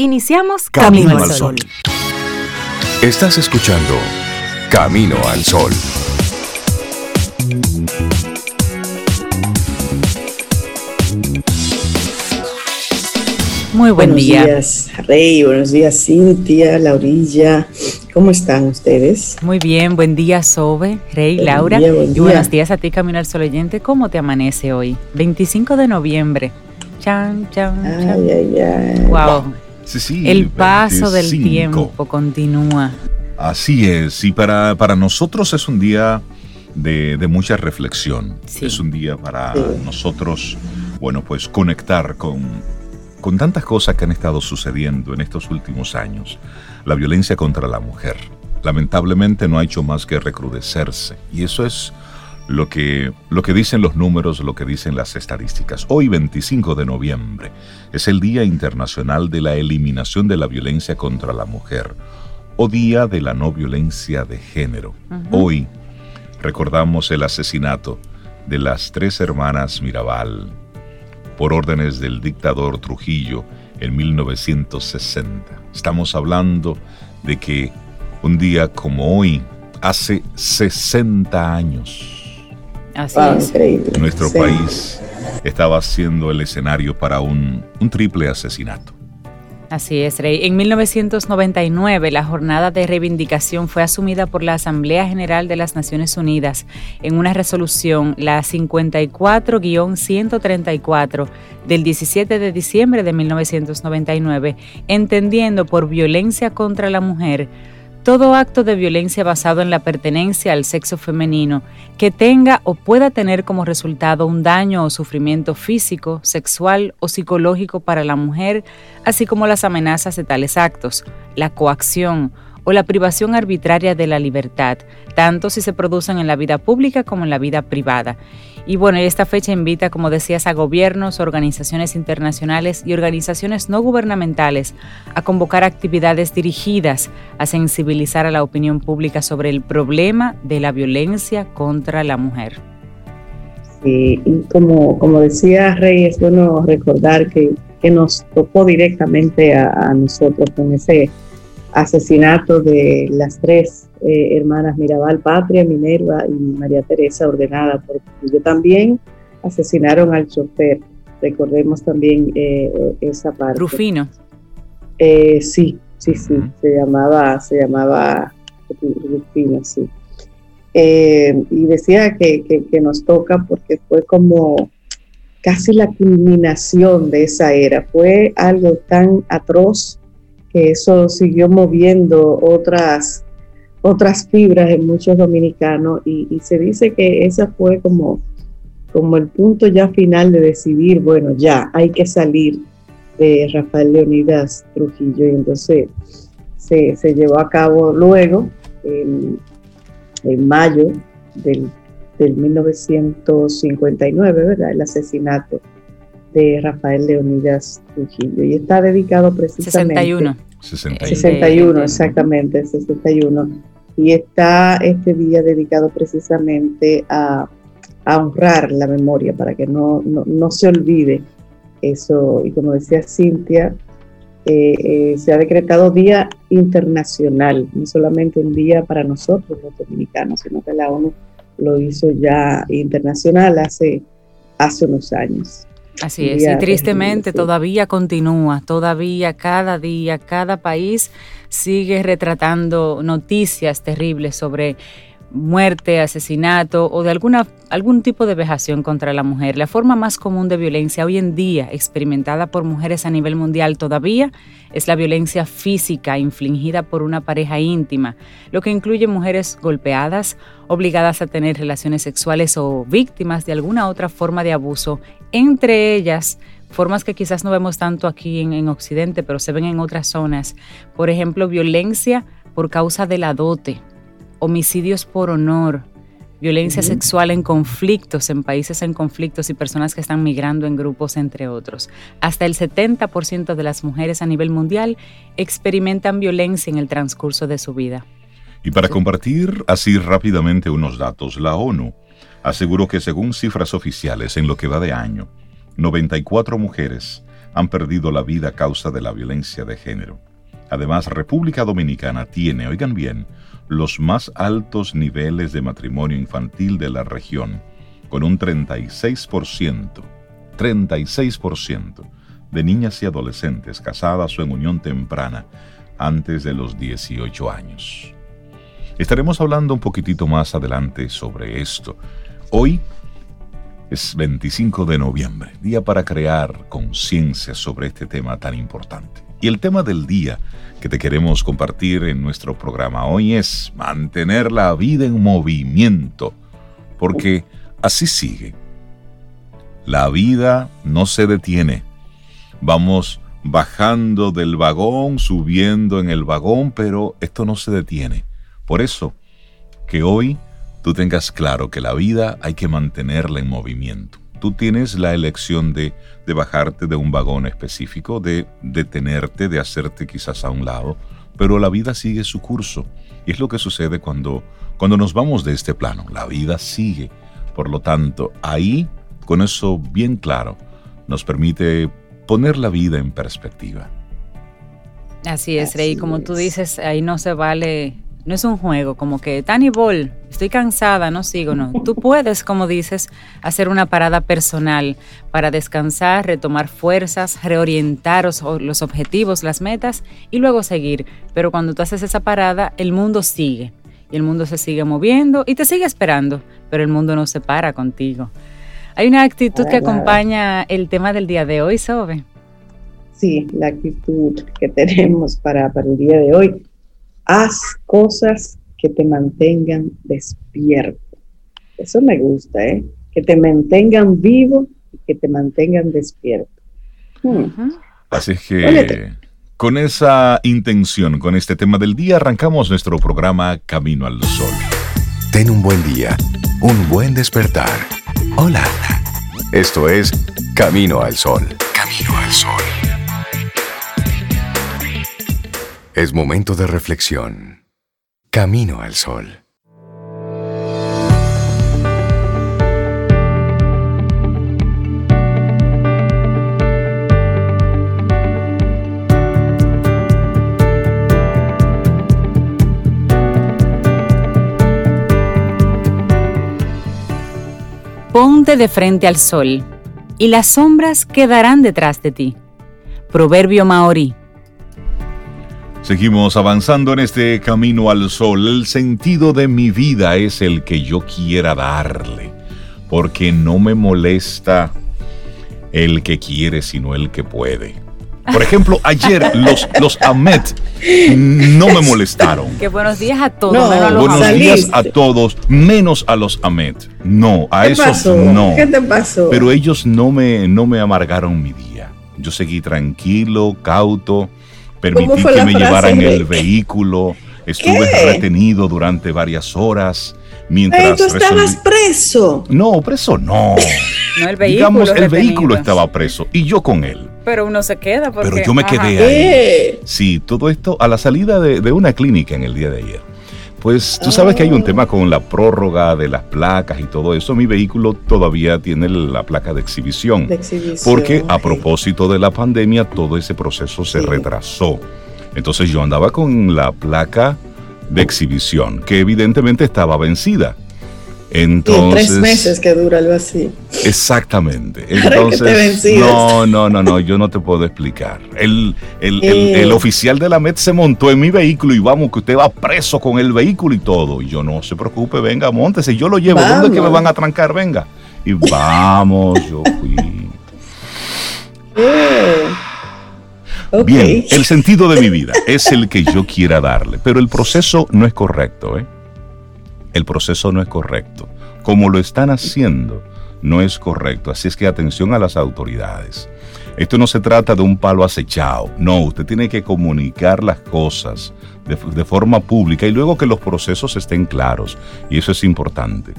Iniciamos Camino, al Sol. Estás escuchando Camino al Sol. Muy buen buenos día. días, Rey. Buenos días, Cintia, Laurilla. ¿Cómo están ustedes? Muy bien, buen día, Sobe, Rey, Buen Laura. día, buen y día. buenos días a ti, Camino al Sol oyente. ¿Cómo te amanece hoy? 25 de noviembre. Chan, chan, chan. Ay, ay, ay. Wow. Sí, sí, El paso del 25. tiempo continúa. Así es, y para, para nosotros es un día de, de mucha reflexión. Sí. Es un día para Sí. nosotros, bueno, pues conectar con, con tantas cosas que han estado sucediendo en estos últimos años. La violencia contra la mujer, lamentablemente no ha hecho más que recrudecerse. Y eso es lo que, lo que dicen los números, lo que dicen las estadísticas. Hoy, 25 de noviembre, es el Día Internacional de la Eliminación de la Violencia contra la Mujer o Día de la No Violencia de Género. Hoy recordamos el asesinato de las tres hermanas Mirabal por órdenes del dictador Trujillo en 1960. Estamos hablando de que un día como hoy, hace 60 años, Así Wow, es. increíble. nuestro Sí. país estaba siendo el escenario para un, un triple asesinato. Así es, Rey. En 1999, la jornada de reivindicación fue asumida por la Asamblea General de las Naciones Unidas en una resolución, la 54-134 del 17 de diciembre de 1999, entendiendo por violencia contra la mujer todo acto de violencia basado en la pertenencia al sexo femenino que tenga o pueda tener como resultado un daño o sufrimiento físico, sexual o psicológico para la mujer, así como las amenazas de tales actos, la coacción o la privación arbitraria de la libertad, tanto si se producen en la vida pública como en la vida privada. Y bueno, esta fecha invita, como decías, a gobiernos, organizaciones internacionales y organizaciones no gubernamentales a convocar actividades dirigidas a sensibilizar a la opinión pública sobre el problema de la violencia contra la mujer. Sí, y como, como Rey, es bueno recordar que, que nos tocó directamente a, a nosotros con ese asesinato de las tres eh, hermanas Mirabal, Patria, Minerva y María Teresa, ordenada por yo también asesinaron al chofer. Recordemos también eh, esa parte. Rufino, Eh, sí, sí, sí, se llamaba, se llamaba Rufino, sí. Y decía que, que- que nos toca porque fue como casi la culminación de esa era. Fue algo tan atroz que eso siguió moviendo otras, otras fibras en muchos dominicanos y, se dice que esa fue como, como el punto ya final de decidir, bueno, ya hay que salir de Rafael Leonidas Trujillo y entonces se, se llevó a cabo luego, en, en mayo del, del 1959, ¿verdad? El asesinato de Rafael Leonidas Trujillo y está dedicado precisamente 61. 61. 61, de- exactamente, 61. Y está este día dedicado precisamente a, a honrar la memoria para que no, no, no se olvide eso. Y como decía Cintia, eh, eh, se ha decretado Día Internacional, no solamente un día para nosotros los dominicanos, sino que la ONU lo hizo ya internacional hace, hace unos años. Así es, y tristemente todavía continúa, todavía cada día, cada país sigue retratando noticias terribles sobre muerte, asesinato o de alguna, algún tipo de vejación contra la mujer. La forma más común de violencia hoy en día experimentada por mujeres a nivel mundial todavía es la violencia física infligida por una pareja íntima, lo que incluye mujeres golpeadas, obligadas a tener relaciones sexuales o víctimas de alguna otra forma de abuso, entre ellas formas que quizás no vemos tanto aquí en, en Occidente, pero se ven en otras zonas. Por ejemplo, violencia por causa de la dote, homicidios por honor, violencia sexual en conflictos, en países en conflictos y personas que están migrando en grupos, entre otros. Hasta el 70% de las mujeres a nivel mundial experimentan violencia en el transcurso de su vida. Y para compartir así rápidamente unos datos, la ONU aseguró que según cifras oficiales en lo que va de año, 94 mujeres han perdido la vida a causa de la violencia de género. Además, República Dominicana tiene, oigan bien, los más altos niveles de matrimonio infantil de la región, con un 36%, 36% de niñas y adolescentes casadas o en unión temprana antes de los 18 años. Estaremos hablando un poquitito más adelante sobre esto. Hoy es 25 de noviembre, día para crear conciencia sobre este tema tan importante. Y el tema del día que te queremos compartir en nuestro programa hoy es mantener la vida en movimiento, porque así sigue. La vida no se detiene. Vamos bajando del vagón, subiendo en el vagón, pero esto no se detiene. Por eso, que hoy tú tengas claro que la vida hay que mantenerla en movimiento. Tú tienes la elección de, de bajarte de un vagón específico, de detenerte, de hacerte quizás a un lado, pero la vida sigue su curso. Y es lo que sucede cuando, cuando nos vamos de este plano. La vida sigue. Por lo tanto, ahí, con eso bien claro, nos permite poner la vida en perspectiva. Así es, Rey. Como tú dices, ahí no se vale no es un juego como que, Tani Ball, estoy cansada, no sigo, no. Tú puedes, como dices, hacer una parada personal para descansar, retomar fuerzas, reorientar los objetivos, las metas y luego seguir. Pero cuando tú haces esa parada, el mundo sigue. Y el mundo se sigue moviendo y te sigue esperando, pero el mundo no se para contigo. Hay una actitud que acompaña el tema del día de hoy, Sobe. Sí, la actitud que tenemos para, para el día de hoy haz cosas que te mantengan despierto. Eso me gusta, ¿eh? Que te mantengan vivo y que te mantengan despierto. Hmm. Así que con esa intención, con este tema del día, arrancamos nuestro programa Camino al Sol. Ten un buen día, un buen despertar. Hola. Esto es Camino al Sol. Camino al Sol. Es momento de reflexión. Camino al sol. Ponte de frente al sol, y las sombras quedarán detrás de ti. Proverbio maorí. Seguimos avanzando en este camino al sol. El sentido de mi vida es el que yo quiera darle, porque no me molesta el que quiere, sino el que puede. Por ejemplo, ayer los, los Amet no me molestaron. Que buenos días a todos. buenos días a todos, menos a los Amet. No, a esos no. ¿Qué te pasó? Pero ellos no me, no me amargaron mi día. Yo seguí tranquilo, cauto permití que me llevaran el vehículo, estuve retenido durante varias horas. Mientras tú estabas preso. No, preso no. No, el vehículo. Digamos, el vehículo estaba preso y yo con él. Pero uno se queda porque... Pero yo me quedé ahí. Sí, todo esto a la salida de, de una clínica en el día de ayer. Pues tú sabes que hay un tema con la prórroga de las placas y todo eso. Mi vehículo todavía tiene la placa de exhibición. porque a propósito de la pandemia todo ese proceso se retrasó. Entonces yo andaba con la placa de exhibición, que evidentemente estaba vencida. Entonces, tres meses que dura algo así. Exactamente. Entonces, no, no, no, no, yo no te puedo explicar. El, el, el, oficial de la MET se montó en mi vehículo y vamos, que usted va preso con el vehículo y todo. Y yo no se preocupe, venga, montese, yo lo llevo. ¿Dónde es que me van a trancar? Venga. Y vamos, yo fui. Bien, el sentido de mi vida es el que yo quiera darle, pero el proceso no es correcto, ¿eh? El proceso no es correcto. Como lo están haciendo, no es correcto. Así es que atención a las autoridades. Esto no se trata de un palo acechado. No, usted tiene que comunicar las cosas de, de forma pública y luego que los procesos estén claros. Y eso es importante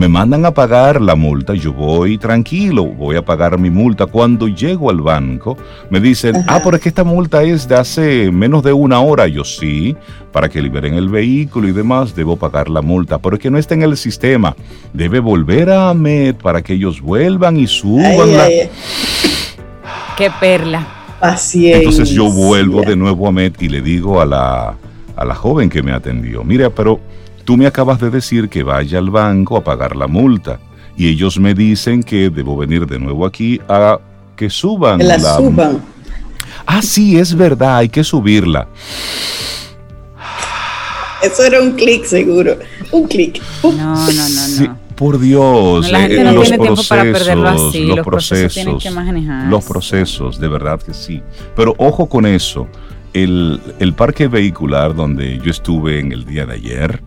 me mandan a pagar la multa, yo voy tranquilo, voy a pagar mi multa. Cuando llego al banco, me dicen, ah, pero es que esta multa es de hace menos de una hora. Yo sí, para que liberen el vehículo y demás, debo pagar la multa, pero es que no está en el sistema. Debe volver a AMET para que ellos vuelvan y suban la... Qué perla. Paciencia. Entonces yo vuelvo de nuevo a Met y le digo a la, a la joven que me atendió, mira, pero tú me acabas de decir que vaya al banco a pagar la multa y ellos me dicen que debo venir de nuevo aquí a que suban la, la suban. Ah, sí, es verdad, hay que subirla. Eso era un clic seguro. Un clic. No, no, no, no. por Dios, la gente eh, no los tiene tiempo para perderlo procesos, así. los Los procesos tienen procesos, que manejar. los procesos, de verdad que sí. Pero ojo con eso. El, el parque vehicular donde yo estuve en el día de ayer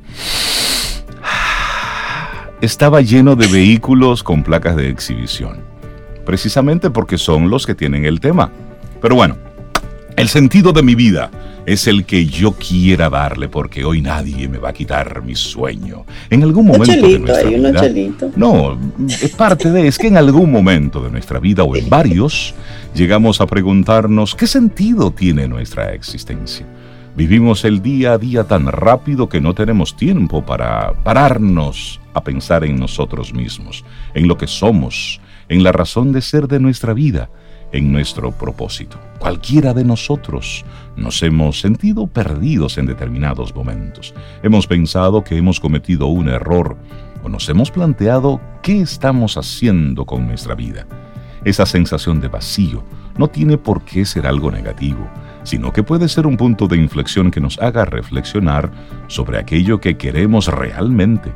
estaba lleno de vehículos con placas de exhibición. Precisamente porque son los que tienen el tema. Pero bueno, el sentido de mi vida es el que yo quiera darle porque hoy nadie me va a quitar mi sueño. En algún momento de nuestra unos vida, no, es parte de, es que en algún momento de nuestra vida o en varios, llegamos a preguntarnos qué sentido tiene nuestra existencia. Vivimos el día a día tan rápido que no tenemos tiempo para pararnos a pensar en nosotros mismos, en lo que somos, en la razón de ser de nuestra vida, en nuestro propósito. Cualquiera de nosotros nos hemos sentido perdidos en determinados momentos. Hemos pensado que hemos cometido un error o nos hemos planteado qué estamos haciendo con nuestra vida. Esa sensación de vacío no tiene por qué ser algo negativo, sino que puede ser un punto de inflexión que nos haga reflexionar sobre aquello que queremos realmente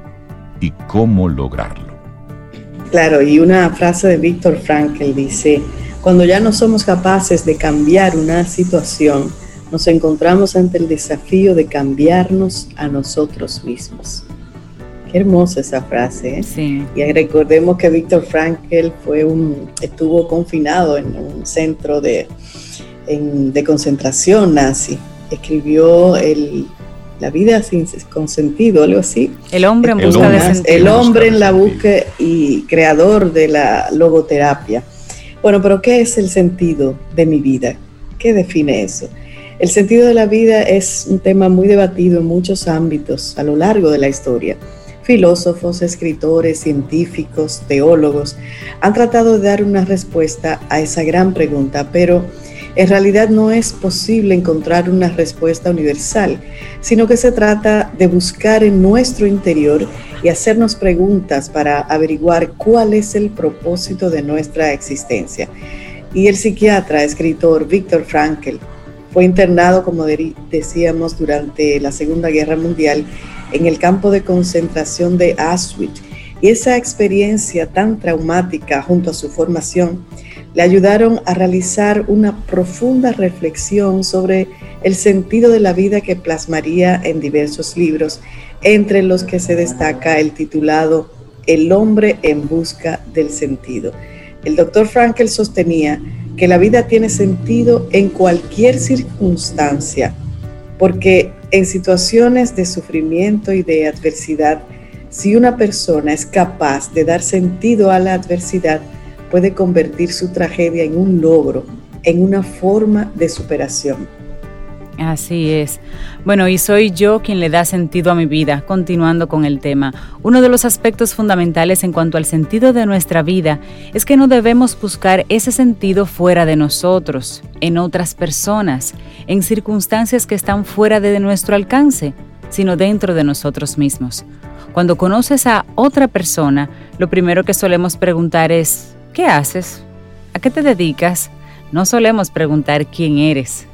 y cómo lograrlo. Claro, y una frase de Víctor Frankl dice, cuando ya no somos capaces de cambiar una situación, nos encontramos ante el desafío de cambiarnos a nosotros mismos. Qué hermosa esa frase. ¿eh? Sí. Y recordemos que Víctor Frankl fue un, estuvo confinado en un centro de, en- de concentración nazi. Escribió el, La vida sin con sentido, algo así. El hombre en El busca de sentido. El hombre en la búsqueda y creador de la logoterapia. Bueno, pero ¿qué es el sentido de mi vida? ¿Qué define eso? El sentido de la vida es un tema muy debatido en muchos ámbitos a lo largo de la historia. Filósofos, escritores, científicos, teólogos han tratado de dar una respuesta a esa gran pregunta, pero en realidad no es posible encontrar una respuesta universal, sino que se trata de buscar en nuestro interior y hacernos preguntas para averiguar cuál es el propósito de nuestra existencia. Y el psiquiatra, escritor Víctor Frankl fue internado, como de- decíamos, durante la Segunda Guerra Mundial en el campo de concentración de Auschwitz. Y esa experiencia tan traumática junto a su formación le ayudaron a realizar una profunda reflexión sobre el sentido de la vida que plasmaría en diversos libros, entre los que se destaca el titulado El hombre en busca del sentido. El doctor Frankel sostenía que la vida tiene sentido en cualquier circunstancia, porque en situaciones de sufrimiento y de adversidad, si una persona es capaz de dar sentido a la adversidad, puede convertir su tragedia en un logro, en una forma de superación. Así es. Bueno, y soy yo quien le da sentido a mi vida, continuando con el tema. Uno de los aspectos fundamentales en cuanto al sentido de nuestra vida es que no debemos buscar ese sentido fuera de nosotros, en otras personas, en circunstancias que están fuera de nuestro alcance, sino dentro de nosotros mismos. Cuando conoces a otra persona, lo primero que solemos preguntar es, ¿qué haces? ¿A qué te dedicas? No solemos preguntar quién eres.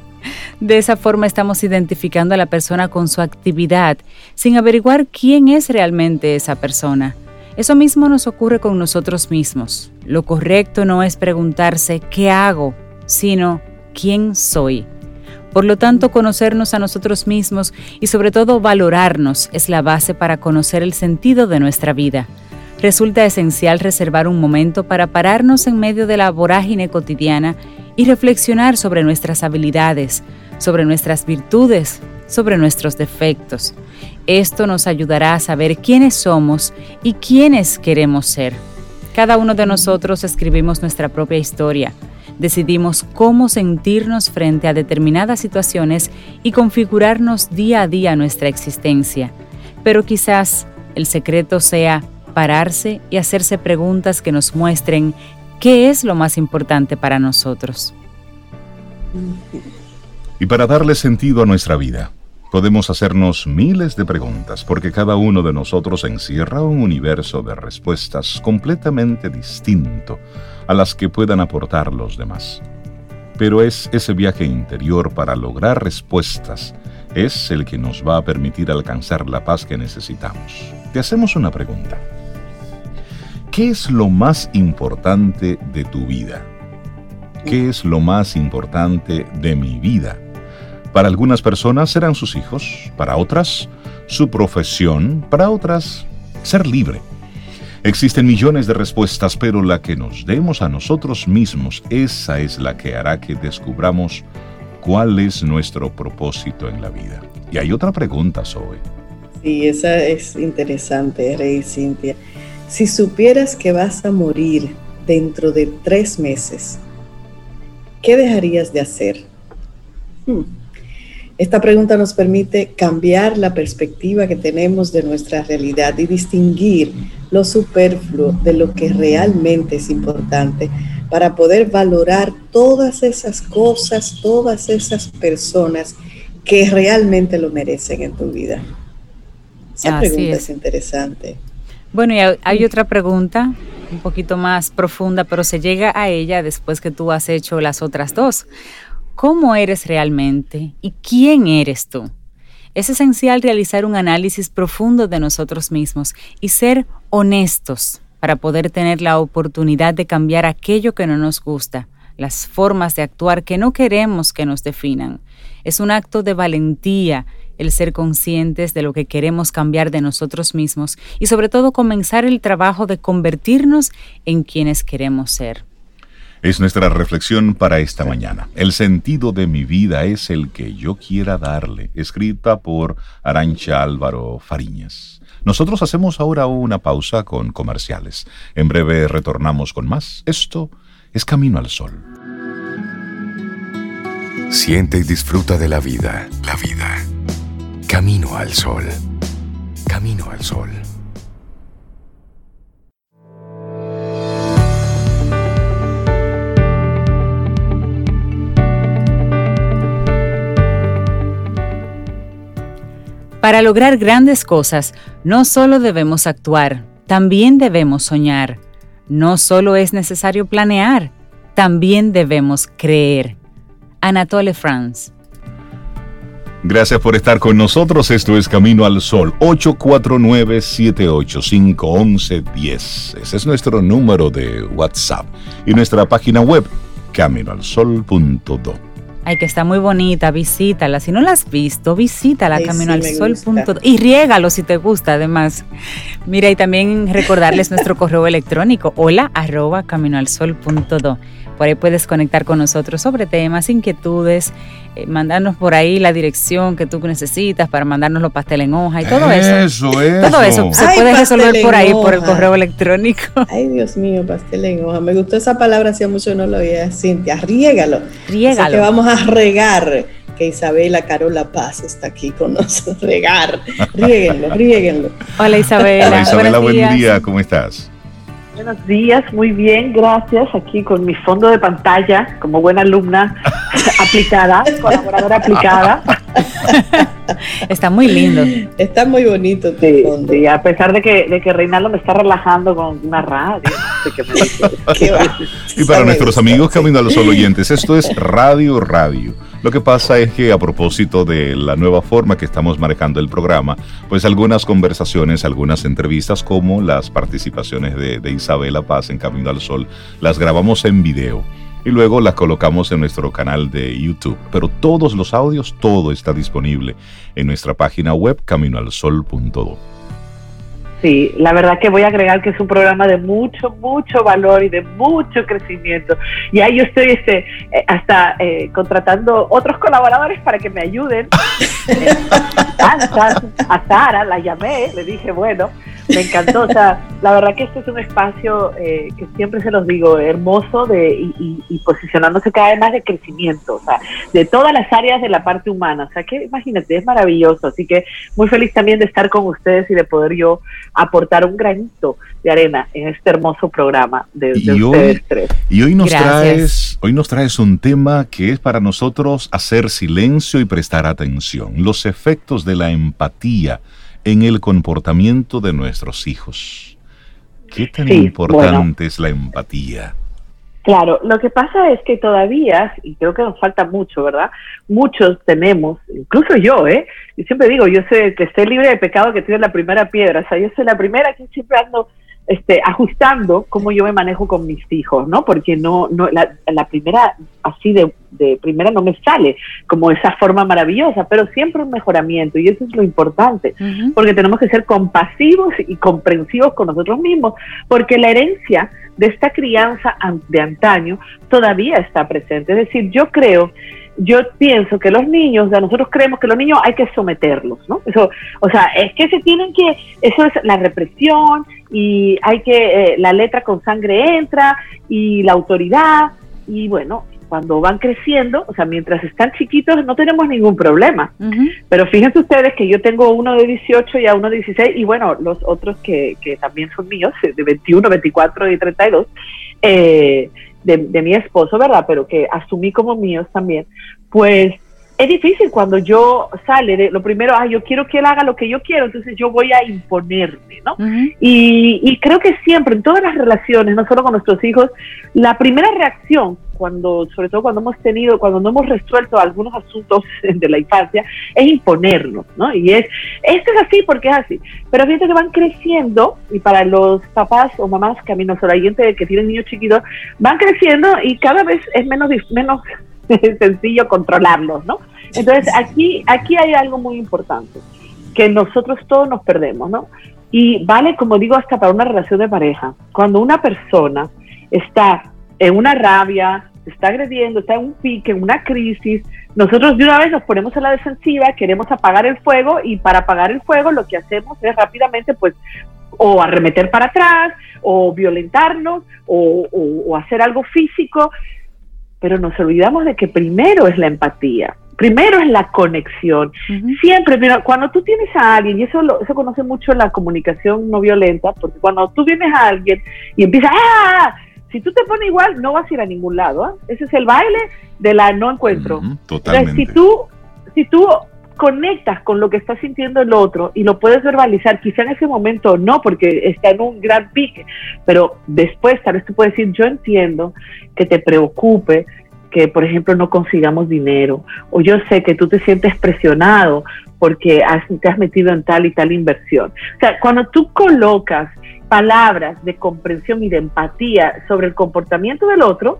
De esa forma estamos identificando a la persona con su actividad, sin averiguar quién es realmente esa persona. Eso mismo nos ocurre con nosotros mismos. Lo correcto no es preguntarse qué hago, sino quién soy. Por lo tanto, conocernos a nosotros mismos y sobre todo valorarnos es la base para conocer el sentido de nuestra vida. Resulta esencial reservar un momento para pararnos en medio de la vorágine cotidiana y reflexionar sobre nuestras habilidades, sobre nuestras virtudes, sobre nuestros defectos. Esto nos ayudará a saber quiénes somos y quiénes queremos ser. Cada uno de nosotros escribimos nuestra propia historia. Decidimos cómo sentirnos frente a determinadas situaciones y configurarnos día a día nuestra existencia. Pero quizás el secreto sea pararse y hacerse preguntas que nos muestren ¿Qué es lo más importante para nosotros? Y para darle sentido a nuestra vida, podemos hacernos miles de preguntas porque cada uno de nosotros encierra un universo de respuestas completamente distinto a las que puedan aportar los demás. Pero es ese viaje interior para lograr respuestas es el que nos va a permitir alcanzar la paz que necesitamos. Te hacemos una pregunta. ¿Qué es lo más importante de tu vida? ¿Qué es lo más importante de mi vida? Para algunas personas serán sus hijos, para otras su profesión, para otras ser libre. Existen millones de respuestas, pero la que nos demos a nosotros mismos, esa es la que hará que descubramos cuál es nuestro propósito en la vida. Y hay otra pregunta, Zoe. Sí, esa es interesante, Rey Cintia. Si supieras que vas a morir dentro de tres meses, ¿qué dejarías de hacer? Hmm. Esta pregunta nos permite cambiar la perspectiva que tenemos de nuestra realidad y distinguir lo superfluo de lo que realmente es importante para poder valorar todas esas cosas, todas esas personas que realmente lo merecen en tu vida. Esa pregunta es. interesante. Bueno, y hay otra pregunta un poquito más profunda, pero se llega a ella después que tú has hecho las otras dos cómo eres realmente y quién eres tú. Es esencial realizar un análisis profundo de nosotros mismos y ser honestos para poder tener la oportunidad de cambiar aquello que no nos gusta, las formas de actuar que no queremos que nos definan. Es un acto de valentía el ser conscientes de lo que queremos cambiar de nosotros mismos y sobre todo comenzar el trabajo de convertirnos en quienes queremos ser. Es nuestra reflexión para esta mañana. El sentido de mi vida es el que yo quiera darle, escrita por Arancha Álvaro Fariñas. Nosotros hacemos ahora una pausa con comerciales. En breve retornamos con más. Esto es Camino al Sol. Siente y disfruta de la vida, la vida. Camino al Sol. Camino al Sol. Para lograr grandes cosas, no solo debemos actuar, también debemos soñar. No solo es necesario planear, también debemos creer. Anatole France. Gracias por estar con nosotros. Esto es Camino al Sol, 849-785-1110. Ese es nuestro número de WhatsApp y nuestra página web, caminoalsol.do. Ay, que está muy bonita, visítala. Si no la has visto, visítala, Camino al Sol. y riégalo si te gusta, además. Mira, y también recordarles nuestro correo electrónico, hola arroba caminoalsol.do. Por ahí puedes conectar con nosotros sobre temas, inquietudes, eh, mandarnos por ahí la dirección que tú necesitas para mandarnos los pasteles en hoja y todo eso. Eso, eso. Todo eso se puede resolver por ahí, por el correo electrónico. Ay, Dios mío, pastel en hoja. Me gustó esa palabra, hacía mucho no lo oía, Cintia. Riégalo. Riégalo. que vamos a regar que Isabela Carola Paz está aquí con nosotros. Regar. Riéguenlo, riéguenlo. Hola Isabela. Hola Isabela, buen día. ¿Cómo estás? Buenos días, muy bien, gracias. Aquí con mi fondo de pantalla, como buena alumna aplicada, colaboradora aplicada. Está muy lindo. Está muy bonito tu fondo. a pesar de que, de que Reinaldo me está relajando con una radio. y para nuestros amigos Camino a los oyentes, esto es Radio Radio lo que pasa es que a propósito de la nueva forma que estamos manejando el programa, pues algunas conversaciones, algunas entrevistas como las participaciones de, de Isabela Paz en Camino al Sol, las grabamos en video y luego las colocamos en nuestro canal de YouTube. Pero todos los audios, todo está disponible en nuestra página web caminoalsol.do. Sí, la verdad que voy a agregar que es un programa de mucho, mucho valor y de mucho crecimiento. Y ahí yo estoy este, eh, hasta eh, contratando otros colaboradores para que me ayuden. a Sara la llamé, le dije, bueno, Me encantó, o sea, la verdad que este es un espacio eh, que siempre se los digo, hermoso de, y, posicionándose cada vez más de crecimiento, o sea, de todas las áreas de la parte humana, o sea, que imagínate, es maravilloso, así que muy feliz también de estar con ustedes y de poder yo aportar un granito de arena en este hermoso programa de, ustedes tres. Y hoy nos traes, hoy nos traes un tema que es para nosotros hacer silencio y prestar atención, los efectos de la empatía en el comportamiento de nuestros hijos. ¿Qué tan importante es la empatía? Claro, lo que pasa es que todavía, y creo que nos falta mucho, ¿verdad? Muchos tenemos, incluso yo, ¿eh? Yo siempre digo, yo sé que esté libre de pecado que tiene la primera piedra, o sea, yo soy la primera que siempre ando este, ajustando cómo yo me manejo con mis hijos, ¿no? Porque no, no la, la primera, así de, de, primera no me sale como esa forma maravillosa, pero siempre un mejoramiento y eso es lo importante, porque tenemos que ser compasivos y comprensivos con nosotros mismos, porque la herencia de esta crianza de antaño todavía está presente. Es decir, yo creo yo pienso que los niños, o nosotros creemos que los niños hay que someterlos, ¿no? Eso, o sea, es que se tienen que, eso es la represión y hay que, eh, la letra con sangre entra y la autoridad y bueno, cuando van creciendo, o sea, mientras están chiquitos no tenemos ningún problema. Pero fíjense ustedes que yo tengo uno de 18 y a uno de 16 y bueno, los otros que, que también son míos, de 21, 24 y 32, eh, de, mi esposo, ¿verdad? Pero que asumí como míos también, pues es difícil cuando yo sale de lo primero, ah, yo quiero que él haga lo que yo quiero, entonces yo voy a imponerme, ¿no? y, y, creo que siempre, en todas las relaciones, no solo con nuestros hijos, la primera reacción cuando, sobre todo cuando hemos tenido, cuando no hemos resuelto algunos asuntos de la infancia, es imponernos, ¿no? Y es, esto es así porque es así. Pero fíjate que van creciendo, y para los papás o mamás que a mí no que tienen niños chiquitos, van creciendo y cada vez es menos, menos sencillo controlarlos, ¿no? Entonces aquí, aquí hay algo muy importante, que nosotros todos nos perdemos, ¿no? Y vale, como digo, hasta para una relación de pareja. Cuando una persona está en una rabia, está agrediendo, está en un pique, en una crisis, nosotros de una vez nos ponemos a la defensiva, queremos apagar el fuego y para apagar el fuego lo que hacemos es rápidamente pues o arremeter para atrás o violentarnos o, hacer algo físico, pero nos olvidamos de que primero es la empatía. Primero es la conexión. Siempre, cuando tú tienes a alguien, y eso lo, eso conoce mucho la comunicación no violenta, porque cuando tú vienes a alguien y empiezas, ¡ah! Si tú te pones igual, no vas a ir a ningún lado. ¿ah? Ese es el baile de la no encuentro. totalmente. si tú, si tú conectas con lo que está sintiendo el otro y lo puedes verbalizar, quizá en ese momento no, porque está en un gran pique, pero después tal vez tú puedes decir, yo entiendo que te preocupe que, por ejemplo, no consigamos dinero, o yo sé que tú te sientes presionado porque te has metido en tal y tal inversión. O sea, cuando tú colocas palabras de comprensión y de empatía sobre el comportamiento del otro,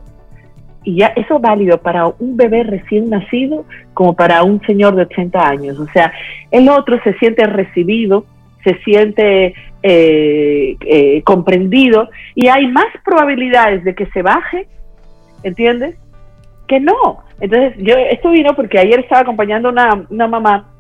y ya eso es válido para un bebé recién nacido como para un señor de 80 años. O sea, el otro se siente recibido, se siente eh, eh, comprendido y hay más probabilidades de que se baje, ¿entiendes? Que no. Entonces, yo esto vino porque ayer estaba acompañando una, una mamá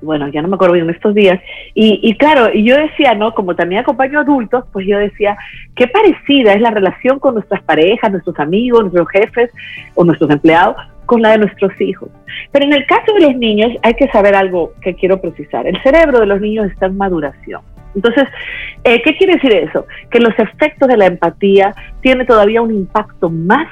bueno, ya no me acuerdo bien estos días, y, y claro, y yo decía, ¿no? Como también acompaño adultos, pues yo decía, qué parecida es la relación con nuestras parejas, nuestros amigos, nuestros jefes o nuestros empleados con la de nuestros hijos. Pero en el caso de los niños hay que saber algo que quiero precisar. El cerebro de los niños está en maduración. Entonces, eh, ¿qué quiere decir eso? Que los efectos de la empatía tienen todavía un impacto más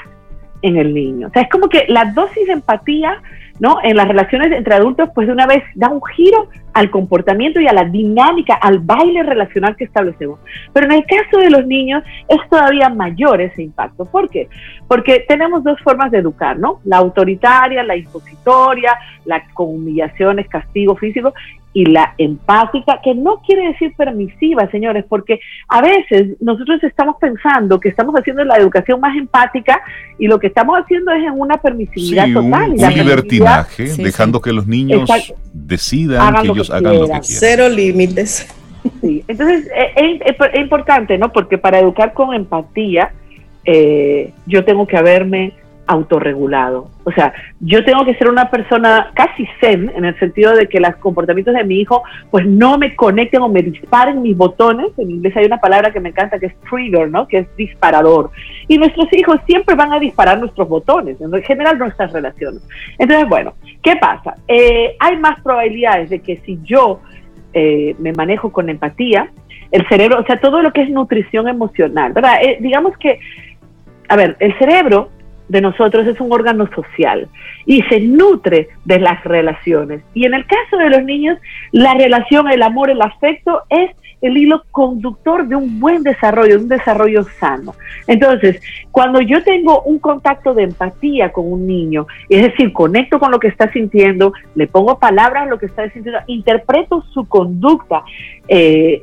en el niño. O sea, es como que la dosis de empatía ¿no? En las relaciones entre adultos, pues de una vez da un giro al comportamiento y a la dinámica, al baile relacional que establecemos. Pero en el caso de los niños es todavía mayor ese impacto. ¿Por qué? Porque tenemos dos formas de educar, ¿no? La autoritaria, la impositoria, la con humillaciones, castigo físico y la empática, que no quiere decir permisiva, señores, porque a veces nosotros estamos pensando que estamos haciendo la educación más empática y lo que estamos haciendo es en una permisividad total. Un, libertinaje, dejando que los niños decidan que ellos hagan lo que quieran. Cero límites. Sí, entonces eh, es, importante, ¿no? Porque para educar con empatía, eh, yo tengo que haberme autorregulado. O sea, yo tengo que ser una persona casi zen en el sentido de que los comportamientos de mi hijo pues no me conecten o me disparen mis botones. En inglés hay una palabra que me encanta que es trigger, ¿no? Que es disparador. Y nuestros hijos siempre van a disparar nuestros botones, en general nuestras relaciones. Entonces, bueno, ¿qué pasa? Eh, hay más probabilidades de que si yo eh, me manejo con empatía, el cerebro, o sea, todo lo que es nutrición emocional, ¿verdad? Eh, digamos que, a ver, el cerebro de nosotros es un órgano social y se nutre de las relaciones. Y en el caso de los niños, la relación, el amor, el afecto es el hilo conductor de un buen desarrollo, de un desarrollo sano. Entonces, cuando yo tengo un contacto de empatía con un niño, es decir, conecto con lo que está sintiendo, le pongo palabras a lo que está sintiendo, interpreto su conducta eh,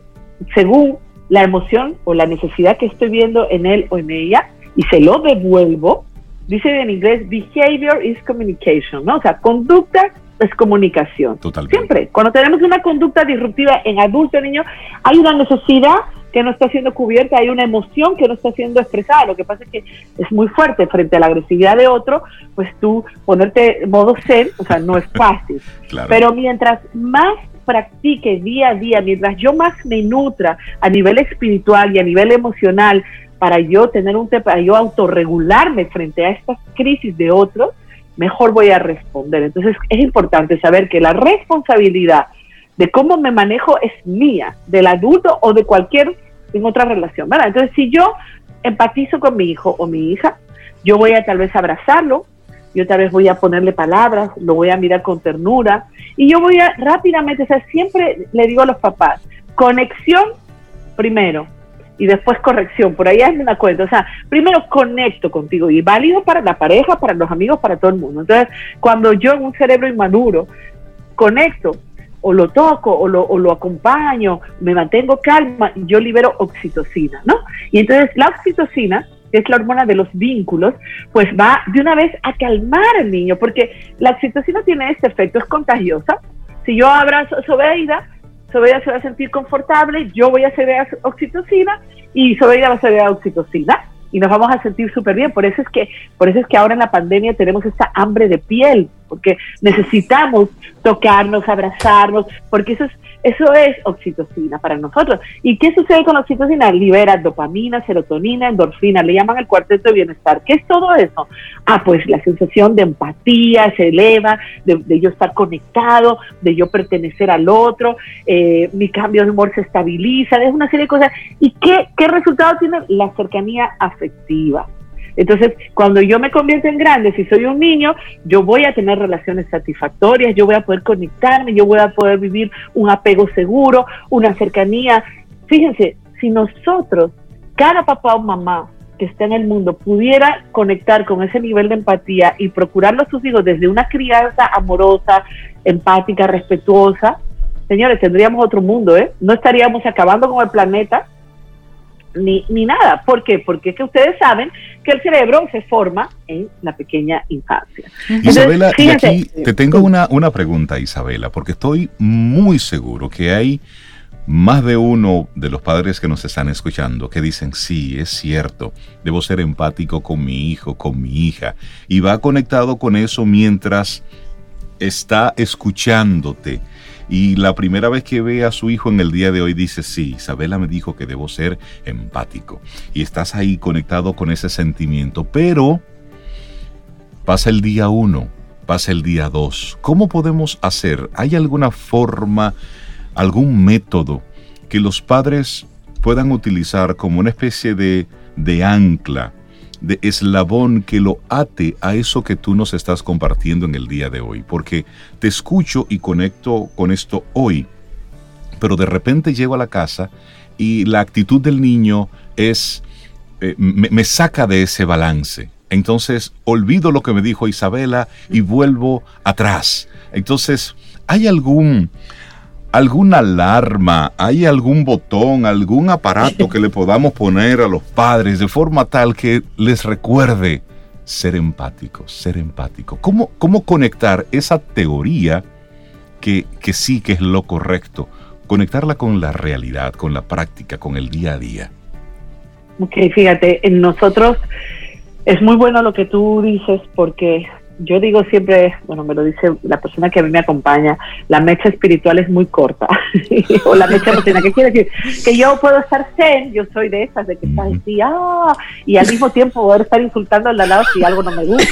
según la emoción o la necesidad que estoy viendo en él o en ella y se lo devuelvo, dice en inglés, behavior is communication, ¿no? O sea, conducta es comunicación. Totalmente. Siempre, cuando tenemos una conducta disruptiva en adulto, niño, hay una necesidad que no está siendo cubierta, hay una emoción que no está siendo expresada. Lo que pasa es que es muy fuerte frente a la agresividad de otro, pues tú ponerte modo ser, o sea, no es fácil. Pero mientras más practique día a día, mientras yo más me nutra a nivel espiritual y a nivel emocional para yo tener un para yo autorregularme frente a estas crisis de otros, mejor voy a responder. Entonces es importante saber que la responsabilidad de cómo me manejo es mía, del adulto o de cualquier en otra relación, ¿verdad? Entonces si yo empatizo con mi hijo o mi hija, yo voy a tal vez abrazarlo, yo tal vez voy a ponerle palabras, lo voy a mirar con ternura y yo voy a rápidamente, o sea, siempre le digo a los papás, conexión primero, y después corrección. Por ahí hazme una cuenta. O sea, primero conecto contigo y válido para la pareja, para los amigos, para todo el mundo. Entonces, cuando yo en un cerebro inmaduro conecto o lo toco o lo, o lo acompaño, me mantengo calma, yo libero oxitocina, ¿no? Y entonces la oxitocina que es la hormona de los vínculos, pues va de una vez a calmar al niño, porque la oxitocina tiene este efecto, es contagiosa. Si yo abrazo a Sobeida, Sobeida se va a sentir confortable, yo voy a ceder oxitocina y Sobeida va a ceder oxitocina y nos vamos a sentir súper bien. Por eso es que, por eso es que ahora en la pandemia tenemos esta hambre de piel, porque necesitamos tocarnos, abrazarnos, porque eso es eso es oxitocina para nosotros. ¿Y qué sucede con la oxitocina? Libera dopamina, serotonina, endorfina, le llaman el cuarteto de bienestar. ¿Qué es todo eso? Ah, pues la sensación de empatía se eleva, de, yo estar conectado, de yo pertenecer al otro, eh, mi cambio de humor se estabiliza, es una serie de cosas. ¿Y qué, qué resultado tiene? La cercanía afectiva. Entonces, cuando yo me convierto en grande, si soy un niño, yo voy a tener relaciones satisfactorias, yo voy a poder conectarme, yo voy a poder vivir un apego seguro, una cercanía. Fíjense, si nosotros, cada papá o mamá que está en el mundo pudiera conectar con ese nivel de empatía y procurarlo a sus hijos desde una crianza amorosa, empática, respetuosa, señores, tendríamos otro mundo, ¿eh? No estaríamos acabando con el planeta, ni, ni nada. ¿Por qué? Porque es que ustedes saben que el cerebro se forma en la pequeña infancia. Isabela, y aquí te tengo una, una pregunta, Isabela, porque estoy muy seguro que hay más de uno de los padres que nos están escuchando que dicen, sí, es cierto, debo ser empático con mi hijo, con mi hija, y va conectado con eso mientras está escuchándote y la primera vez que ve a su hijo en el día de hoy dice, sí, Isabela me dijo que debo ser empático. Y estás ahí conectado con ese sentimiento, pero pasa el día uno, pasa el día dos. ¿Cómo podemos hacer? ¿Hay alguna forma, algún método que los padres puedan utilizar como una especie de, de ancla de eslabón que lo ate a eso que tú nos estás compartiendo en el día de hoy, porque te escucho y conecto con esto hoy, pero de repente llego a la casa y la actitud del niño es, eh, me, me saca de ese balance. Entonces olvido lo que me dijo Isabela y vuelvo atrás. Entonces, ¿hay algún, alguna alarma, hay algún botón, algún aparato que le podamos poner a los padres de forma tal que les recuerde ser empático, ser empático. ¿Cómo, cómo conectar esa teoría que, que sí que es lo correcto? Conectarla con la realidad, con la práctica, con el día a día. Ok, fíjate, en nosotros es muy bueno lo que tú dices porque yo digo siempre, bueno, me lo dice la persona que a mí me acompaña, la mecha espiritual es muy corta. o la mecha emocional. ¿Qué quiere decir? Que yo puedo estar zen, yo soy de esas, de que estás así, ah, y al mismo tiempo poder estar insultando al lado si algo no me gusta.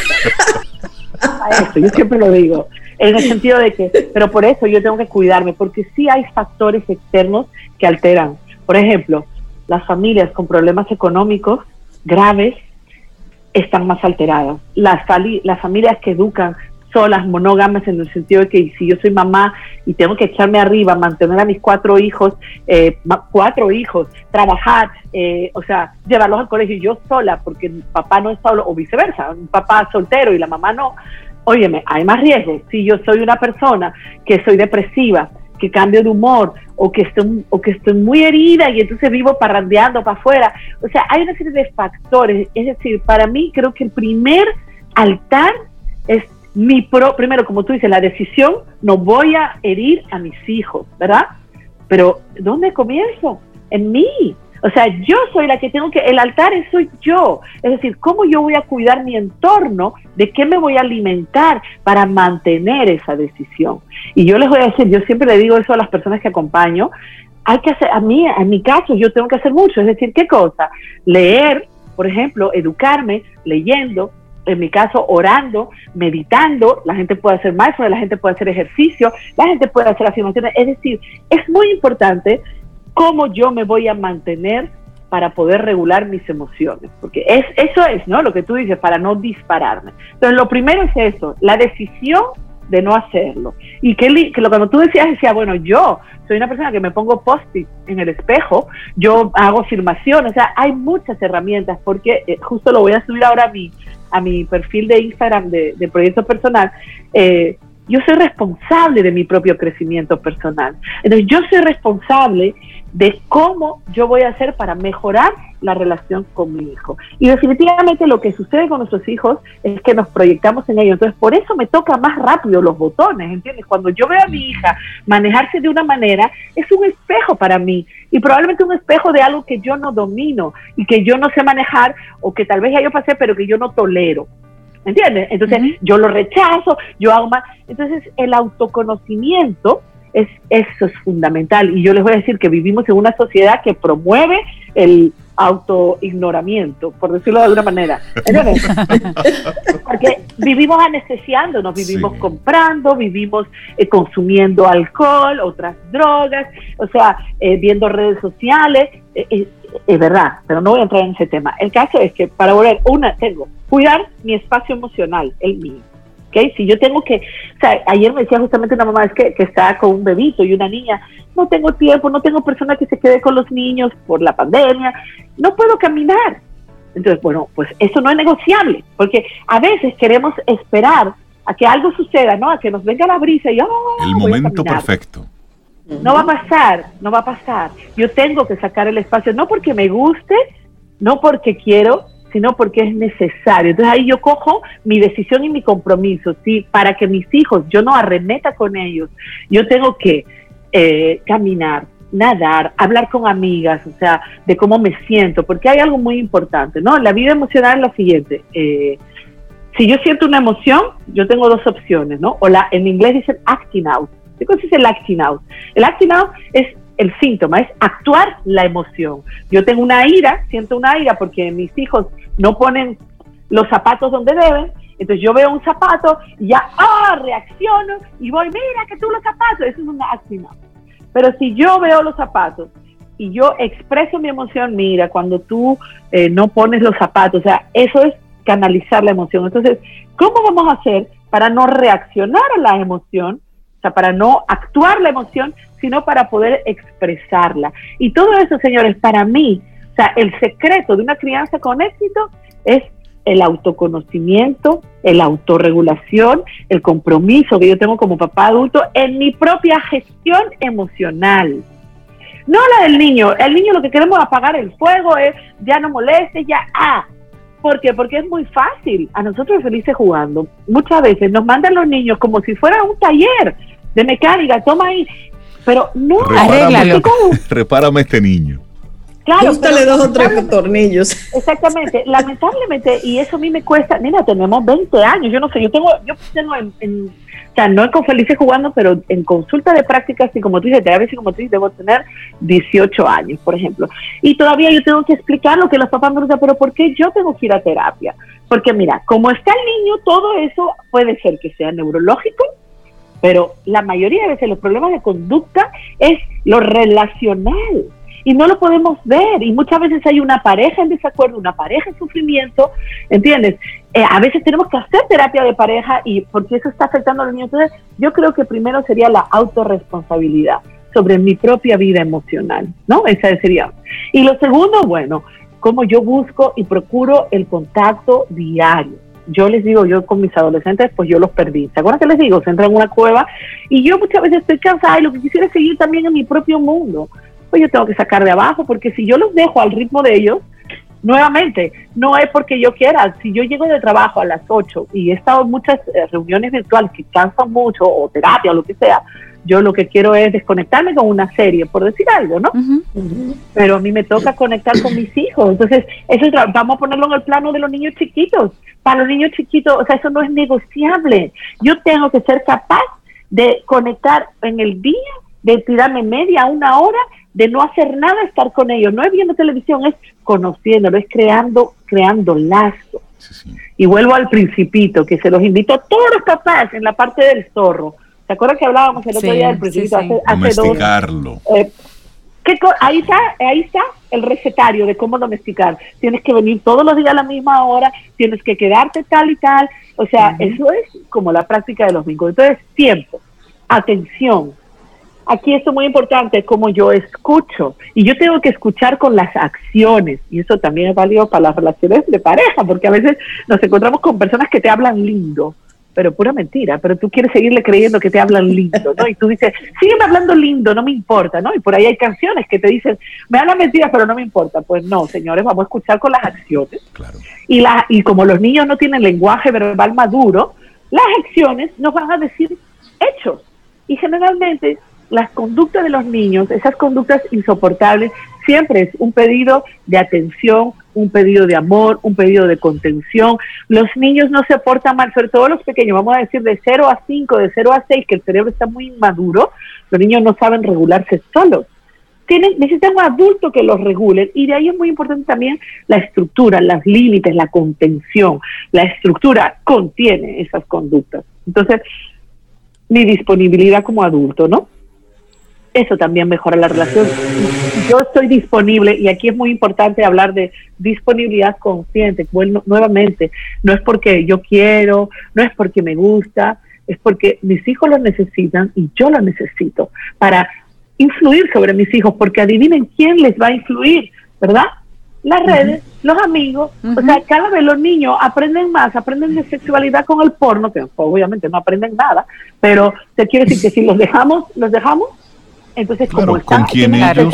eso, yo siempre lo digo. En el sentido de que, pero por eso yo tengo que cuidarme, porque sí hay factores externos que alteran. Por ejemplo, las familias con problemas económicos graves están más alteradas. Las, las familias que educan solas, monógamas, en el sentido de que si yo soy mamá y tengo que echarme arriba, mantener a mis cuatro hijos, eh, cuatro hijos, trabajar, eh, o sea, llevarlos al colegio yo sola, porque mi papá no es solo, o viceversa, un papá soltero y la mamá no, óyeme, hay más riesgo. Si yo soy una persona que soy depresiva, que cambio de humor o que estoy, o que estoy muy herida y entonces vivo parrandeando para afuera. O sea, hay una serie de factores. Es decir, para mí creo que el primer altar es mi pro, primero, como tú dices, la decisión, no voy a herir a mis hijos, ¿verdad? Pero ¿dónde comienzo? En mí. O sea, yo soy la que tengo que, el altar soy yo. Es decir, ¿cómo yo voy a cuidar mi entorno? ¿De qué me voy a alimentar para mantener esa decisión? Y yo les voy a decir, yo siempre le digo eso a las personas que acompaño, hay que hacer, a mí, en mi caso, yo tengo que hacer mucho. Es decir, ¿qué cosa? Leer, por ejemplo, educarme, leyendo, en mi caso, orando, meditando, la gente puede hacer mindfulness, la gente puede hacer ejercicio, la gente puede hacer afirmaciones. Es decir, es muy importante cómo yo me voy a mantener para poder regular mis emociones, porque es, eso es, ¿no? Lo que tú dices, para no dispararme. Entonces, lo primero es eso, la decisión de no hacerlo. Y que, que lo que tú decías, decía, bueno, yo soy una persona que me pongo post-it en el espejo, yo hago afirmaciones, o sea, hay muchas herramientas, porque eh, justo lo voy a subir ahora a mi, a mi perfil de Instagram de, de proyecto personal, eh, yo soy responsable de mi propio crecimiento personal. Entonces, yo soy responsable de cómo yo voy a hacer para mejorar la relación con mi hijo. Y definitivamente lo que sucede con nuestros hijos es que nos proyectamos en ellos. Entonces, por eso me toca más rápido los botones, ¿entiendes? Cuando yo veo a mi hija manejarse de una manera, es un espejo para mí y probablemente un espejo de algo que yo no domino y que yo no sé manejar o que tal vez ya yo pasé, pero que yo no tolero. ¿Entiendes? Entonces, yo lo rechazo, yo hago más. Entonces, el autoconocimiento es, eso es fundamental. Y yo les voy a decir que vivimos en una sociedad que promueve el autoignoramiento, por decirlo de alguna manera. Porque vivimos anestesiándonos, vivimos comprando, vivimos eh, consumiendo alcohol, otras drogas, o sea, eh, viendo redes sociales. Eh, es verdad, pero no voy a entrar en ese tema. El caso es que para volver, una, tengo, cuidar mi espacio emocional, el mío si yo tengo que, o sea, ayer me decía justamente una mamá es que, que está con un bebito y una niña, no tengo tiempo, no tengo persona que se quede con los niños por la pandemia, no puedo caminar. Entonces, bueno, pues eso no es negociable, porque a veces queremos esperar a que algo suceda, ¿no? A que nos venga la brisa y, oh, El momento perfecto. No va a pasar, no va a pasar. Yo tengo que sacar el espacio, no porque me guste, no porque quiero, sino porque es necesario. Entonces ahí yo cojo mi decisión y mi compromiso, ¿sí? Para que mis hijos, yo no arremeta con ellos, yo tengo que eh, caminar, nadar, hablar con amigas, o sea, de cómo me siento, porque hay algo muy importante, ¿no? La vida emocional es la siguiente. Eh, si yo siento una emoción, yo tengo dos opciones, ¿no? O la, en inglés dicen acting out. ¿Qué cosa es el acting out? El acting out es el síntoma, es actuar la emoción. Yo tengo una ira, siento una ira porque mis hijos no ponen los zapatos donde deben, entonces yo veo un zapato y ya, ah, reacciono y voy, mira que tú los zapatos, eso es una acción. Pero si yo veo los zapatos y yo expreso mi emoción, mira, cuando tú eh, no pones los zapatos, o sea, eso es canalizar la emoción. Entonces, ¿cómo vamos a hacer para no reaccionar a la emoción? Para no actuar la emoción, sino para poder expresarla. Y todo eso, señores, para mí o sea, el secreto de una crianza con éxito es el autoconocimiento, la autorregulación, el compromiso que yo tengo como papá adulto en mi propia gestión emocional. No la del niño. El niño lo que queremos apagar el fuego es ya no moleste, ya ah. ¿Por qué? Porque es muy fácil. A nosotros felices jugando. Muchas veces nos mandan los niños como si fuera un taller de mecánica. Toma ahí. Pero no, repárame este niño Claro, Búscale dos o tres tornillos. Exactamente. Lamentablemente, y eso a mí me cuesta, mira, tenemos 20 años, yo no sé, yo tengo, yo tengo en, o sea, no con Felices jugando, pero en consulta de prácticas, y como tú dices, a veces como tú dices, debo tener 18 años, por ejemplo. Y todavía yo tengo que explicar lo que los papás me dicen, pero ¿por qué yo tengo que ir a terapia? Porque mira, como está el niño, todo eso puede ser que sea neurológico, pero la mayoría de veces los problemas de conducta es lo relacional y no lo podemos ver. Y muchas veces hay una pareja en desacuerdo, una pareja en sufrimiento, ¿entiendes? Eh, a veces tenemos que hacer terapia de pareja y porque eso está afectando a los niños. Entonces, yo creo que primero sería la autorresponsabilidad sobre mi propia vida emocional, ¿no? Esa sería. Y lo segundo, bueno, cómo yo busco y procuro el contacto diario. Yo les digo, yo con mis adolescentes, pues yo los perdí. ¿Se acuerdan que les digo? Se entran en una cueva y yo muchas veces estoy cansada y lo que quisiera es seguir también en mi propio mundo pues yo tengo que sacar de abajo, porque si yo los dejo al ritmo de ellos, nuevamente, no es porque yo quiera, si yo llego de trabajo a las 8 y he estado en muchas eh, reuniones virtuales que cansan mucho, o terapia, o lo que sea, yo lo que quiero es desconectarme con una serie, por decir algo, ¿no? Pero a mí me toca conectar con mis hijos. Entonces, eso vamos a ponerlo en el plano de los niños chiquitos. Para los niños chiquitos, o sea, eso no es negociable. Yo tengo que ser capaz de conectar en el día, de tirarme media, una hora de no hacer nada, estar con ellos. No es viendo televisión, es conociéndolo, es creando, creando lazos. Y vuelvo al principito, que se los invito a todos los papás en la parte del zorro. ¿Se acuerdan que hablábamos el otro día del principito? Hace, Domesticarlo. Eh, ahí, está, ahí está el recetario de cómo domesticar. Tienes que venir todos los días a la misma hora, tienes que quedarte tal y tal. O sea, eso es como la práctica de los vínculos. Entonces, tiempo, atención, aquí esto es muy importante, como yo escucho. Y yo tengo que escuchar con las acciones. Y eso también es válido para las relaciones de pareja, porque a veces nos encontramos con personas que te hablan lindo, pero pura mentira. Pero tú quieres seguirle creyendo que te hablan lindo, ¿no? Y tú dices, sígueme hablando lindo, no me importa, ¿no? Y por ahí hay canciones que te dicen, me hablan mentiras, pero no me importa. Pues no, señores, vamos a escuchar con las acciones. Claro. Y, la, y como los niños no tienen lenguaje verbal maduro, las acciones nos van a decir hechos. Y generalmente las conductas de los niños, esas conductas insoportables, siempre es un pedido de atención, un pedido de amor, un pedido de contención. Los niños no se portan mal, sobre todo los pequeños, vamos a decir de 0 a 5, de 0 a 6, que el cerebro está muy inmaduro, los niños no saben regularse solos. Tienen, necesitan un adulto que los regule y de ahí es muy importante también la estructura, los límites, la contención. La estructura contiene esas conductas. Entonces, mi disponibilidad como adulto, ¿no? Eso también mejora la relación. Yo estoy disponible y aquí es muy importante hablar de disponibilidad consciente. Bueno, nuevamente, no es porque yo quiero, no es porque me gusta, es porque mis hijos lo necesitan y yo lo necesito para influir sobre mis hijos, porque adivinen quién les va a influir, ¿verdad? Las redes, los amigos, o sea, cada vez los niños aprenden más, aprenden de sexualidad con el porno, que obviamente no aprenden nada, pero te quiero decir que si los dejamos, los dejamos entonces, como con, quien ellos,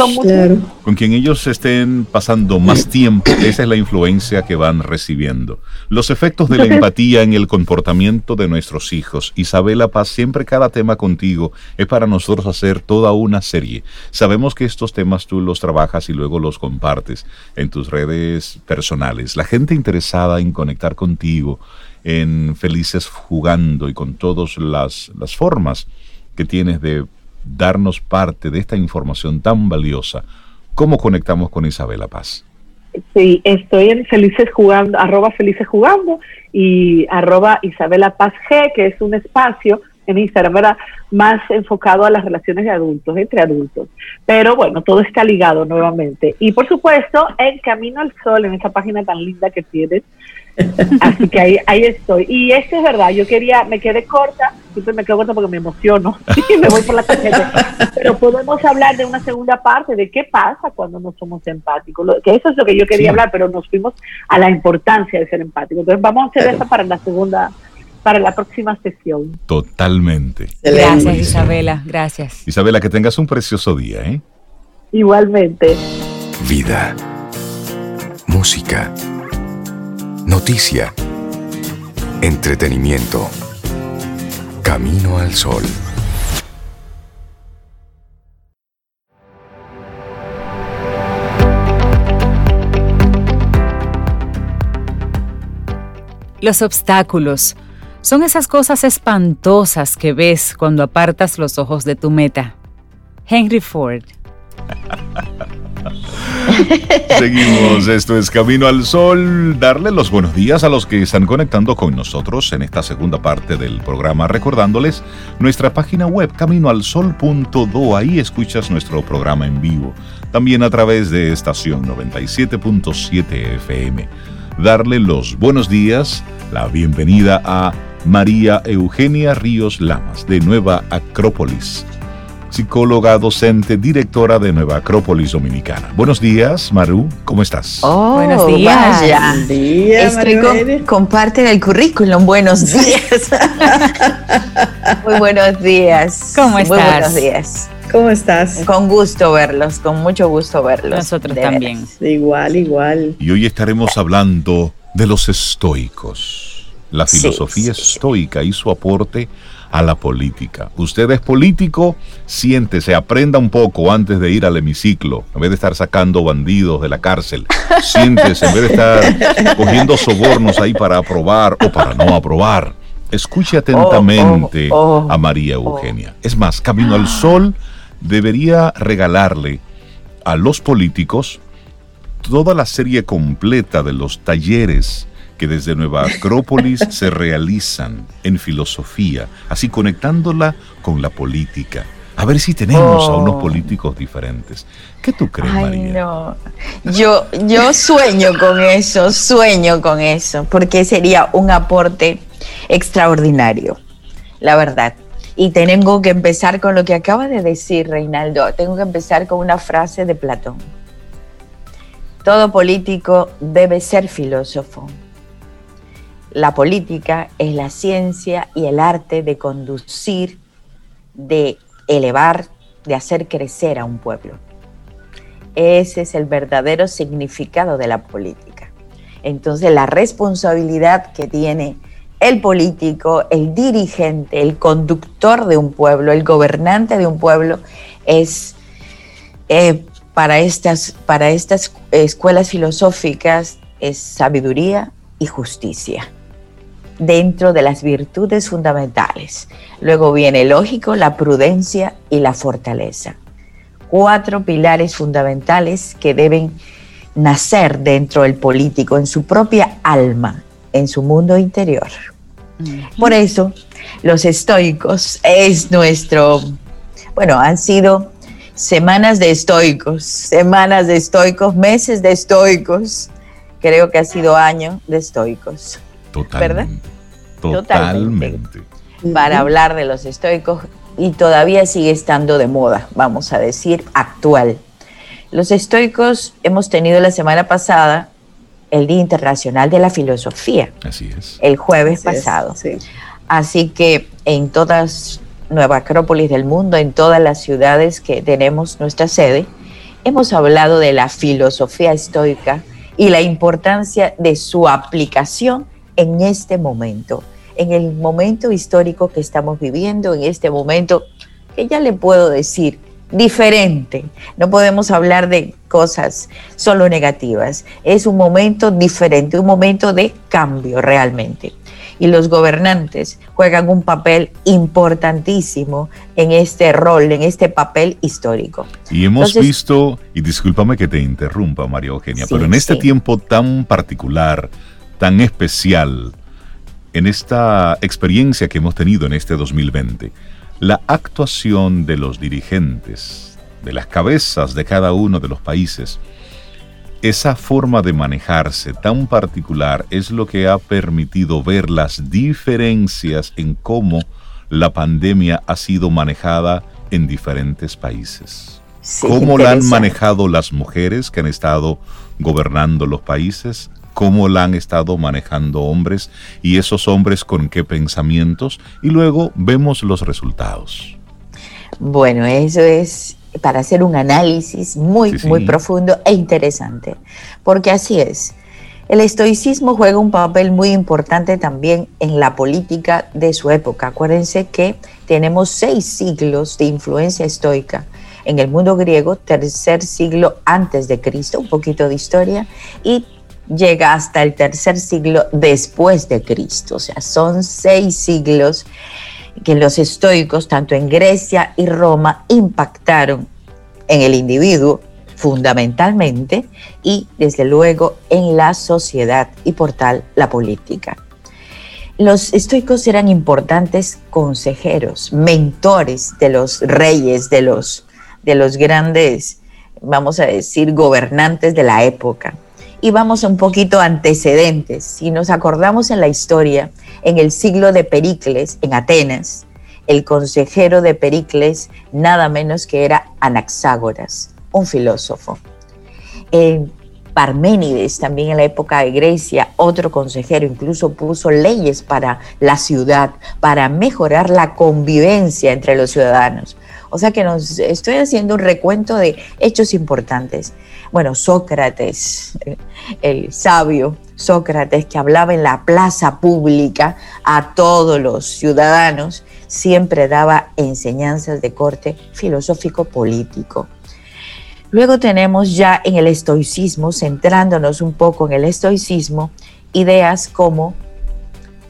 con quien ellos estén pasando más tiempo, esa es la influencia que van recibiendo. Los efectos de la empatía en el comportamiento de nuestros hijos. Isabela Paz, siempre cada tema contigo es para nosotros hacer toda una serie. Sabemos que estos temas tú los trabajas y luego los compartes en tus redes personales. La gente interesada en conectar contigo, en Felices Jugando y con todas las, las formas que tienes de darnos parte de esta información tan valiosa, ¿cómo conectamos con Isabela Paz? Sí, estoy en Felices Jugando, arroba Felices Jugando y arroba Isabela Paz G, que es un espacio en Instagram, Más enfocado a las relaciones de adultos, entre adultos. Pero bueno, todo está ligado nuevamente. Y por supuesto, en Camino al Sol, en esa página tan linda que tienes, Así que ahí, ahí estoy. Y esto es verdad, yo quería, me quedé corta, siempre me quedo corta porque me emociono y me voy por la tarjeta. Pero podemos hablar de una segunda parte, de qué pasa cuando no somos empáticos. que eso es lo que yo quería hablar, pero nos fuimos a la importancia de ser empáticos. Entonces vamos a hacer eso para la segunda, para la próxima sesión. Totalmente. Gracias, Isabela. Gracias. Isabela, que tengas un precioso día, ¿eh? Igualmente. Vida. Música Noticia. Entretenimiento. Camino al sol. Los obstáculos son esas cosas espantosas que ves cuando apartas los ojos de tu meta. Henry Ford. Seguimos, esto es Camino al Sol. Darle los buenos días a los que están conectando con nosotros en esta segunda parte del programa, recordándoles nuestra página web caminoalsol.do. Ahí escuchas nuestro programa en vivo, también a través de estación 97.7 FM. Darle los buenos días, la bienvenida a María Eugenia Ríos Lamas de Nueva Acrópolis psicóloga, docente, directora de Nueva Acrópolis Dominicana. Buenos días, Maru, ¿cómo estás? Oh, buenos días. Buenos días, Estoy con, parte del currículum. Buenos días. Muy buenos días. ¿Cómo estás? Muy buenos días. ¿Cómo estás? Con gusto verlos, con mucho gusto verlos. Nosotros también. Igual, igual. Y hoy estaremos hablando de los estoicos, la filosofía estoica y su aporte a la política. Usted es político, siéntese, aprenda un poco antes de ir al hemiciclo, en vez de estar sacando bandidos de la cárcel. Siéntese, en vez de estar cogiendo sobornos ahí para aprobar o para no aprobar. Escuche atentamente oh, oh, oh, a María Eugenia. Es más, Camino al Sol debería regalarle a los políticos toda la serie completa de los talleres que desde Nueva Acrópolis se realizan en filosofía, así conectándola con la política. A ver si tenemos a unos oh. políticos diferentes. ¿Qué tú crees, María? Yo, yo sueño con eso, sueño con eso, porque sería un aporte extraordinario, la verdad. Y tengo que empezar con lo que acaba de decir Reinaldo. Tengo que empezar con una frase de Platón. Todo político debe ser filósofo la política es la ciencia y el arte de conducir, de elevar, de hacer crecer a un pueblo. Ese es el verdadero significado de la política. Entonces la responsabilidad que tiene el político, el dirigente, el conductor de un pueblo, el gobernante de un pueblo, es eh, para, estas, para estas escuelas filosóficas es sabiduría y justicia dentro de las virtudes fundamentales. Luego viene lógico, la prudencia y la fortaleza. Cuatro pilares fundamentales que deben nacer dentro del político, en su propia alma, en su mundo interior. Por eso, los estoicos es nuestro, bueno, han sido semanas de estoicos, semanas de estoicos, meses de estoicos, creo que ha sido año de estoicos. ¿Verdad? Totalmente. Para hablar de los estoicos y todavía sigue estando de moda, vamos a decir, actual. Los estoicos hemos tenido la semana pasada el Día Internacional de la Filosofía. Así es. El jueves pasado. Así que en todas Nueva Acrópolis del mundo, en todas las ciudades que tenemos nuestra sede, hemos hablado de la filosofía estoica y la importancia de su aplicación en este momento en el momento histórico que estamos viviendo, en este momento que ya le puedo decir diferente. No podemos hablar de cosas solo negativas. Es un momento diferente, un momento de cambio realmente. Y los gobernantes juegan un papel importantísimo en este rol, en este papel histórico. Y hemos visto, y discúlpame que te interrumpa, María Eugenia, pero en este tiempo tan particular, tan especial, en esta experiencia que hemos tenido en este 2020, la actuación de los dirigentes, de las cabezas de cada uno de los países, esa forma de manejarse tan particular es lo que ha permitido ver las diferencias en cómo la pandemia ha sido manejada en diferentes países. cómo la han manejado las mujeres que han estado gobernando los países, cómo la han estado manejando hombres y esos hombres con qué pensamientos y luego vemos los resultados. Bueno, eso es para hacer un análisis muy, muy profundo e interesante, porque así es. El estoicismo juega un papel muy importante también en la política de su época. Acuérdense que tenemos seis siglos de influencia estoica en el mundo griego, tercer siglo antes de Cristo, un poquito de historia, y llega hasta el tercer siglo después de Cristo. O sea, son seis siglos que los estoicos, tanto en Grecia y Roma, impactaron en el individuo fundamentalmente y desde luego en la sociedad y por tal la política. Los estoicos eran importantes consejeros, mentores de los reyes, de los, de los grandes, vamos a decir, gobernantes de la época. Y vamos un poquito antecedentes. Si nos acordamos en la historia, en el siglo de Pericles, en Atenas, el consejero de Pericles nada menos que era Anaxágoras, un filósofo. Parménides, también en la época de Grecia, otro consejero, incluso puso leyes para la ciudad, para mejorar la convivencia entre los ciudadanos. O sea que nos estoy haciendo un recuento de hechos importantes. Bueno, Sócrates, el sabio Sócrates que hablaba en la plaza pública a todos los ciudadanos, siempre daba enseñanzas de corte filosófico-político. Luego tenemos ya en el estoicismo, centrándonos un poco en el estoicismo, ideas como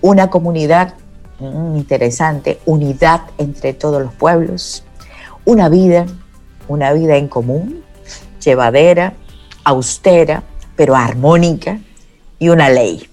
una comunidad mm, interesante, unidad entre todos los pueblos, una vida, una vida en común, llevadera, austera, pero armónica, y una ley.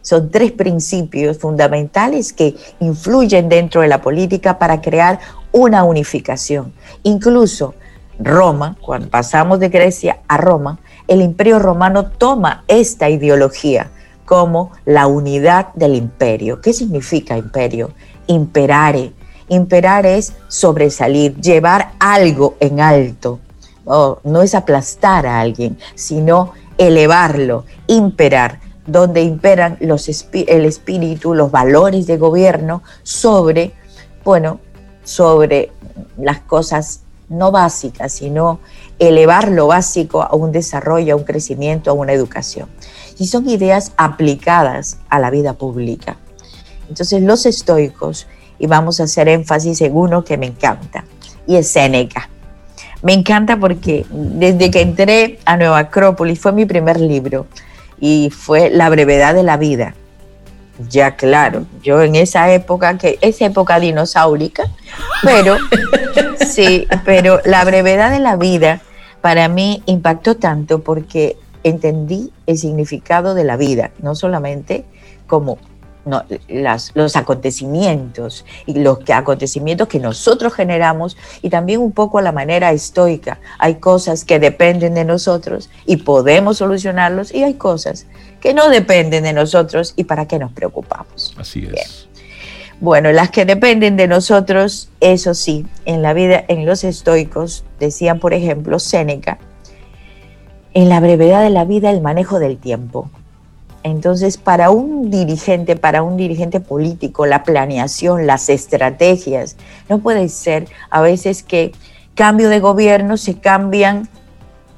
Son tres principios fundamentales que influyen dentro de la política para crear una unificación. Incluso Roma, cuando pasamos de Grecia a Roma, el imperio romano toma esta ideología como la unidad del imperio. ¿Qué significa imperio? Imperare. Imperar es sobresalir, llevar algo en alto. no es aplastar a alguien, sino elevarlo, imperar, donde imperan los el espíritu, los valores de gobierno sobre, bueno, sobre las cosas no básicas, sino elevar lo básico a un desarrollo, a un crecimiento, a una educación. Y son ideas aplicadas a la vida pública. Entonces los estoicos, y vamos a hacer énfasis en uno que me encanta, y es Séneca. Me encanta porque desde que entré a Nueva Acrópolis fue mi primer libro y fue La brevedad de la vida. Ya claro, yo en esa época, que es época dinosaurica, pero sí, pero la brevedad de la vida para mí impactó tanto porque entendí el significado de la vida, no solamente como los acontecimientos y los que, acontecimientos que nosotros generamos y también un poco a la manera estoica. Hay cosas que dependen de nosotros y podemos solucionarlos y hay cosas que no dependen de nosotros y para qué nos preocupamos. Así es. Bueno, las que dependen de nosotros, eso sí, en la vida, en los estoicos, decían por ejemplo Séneca, en la brevedad de la vida el manejo del tiempo. Entonces, para un dirigente, para un dirigente político, la planeación, las estrategias, no puede ser a veces que cambio de gobierno se cambian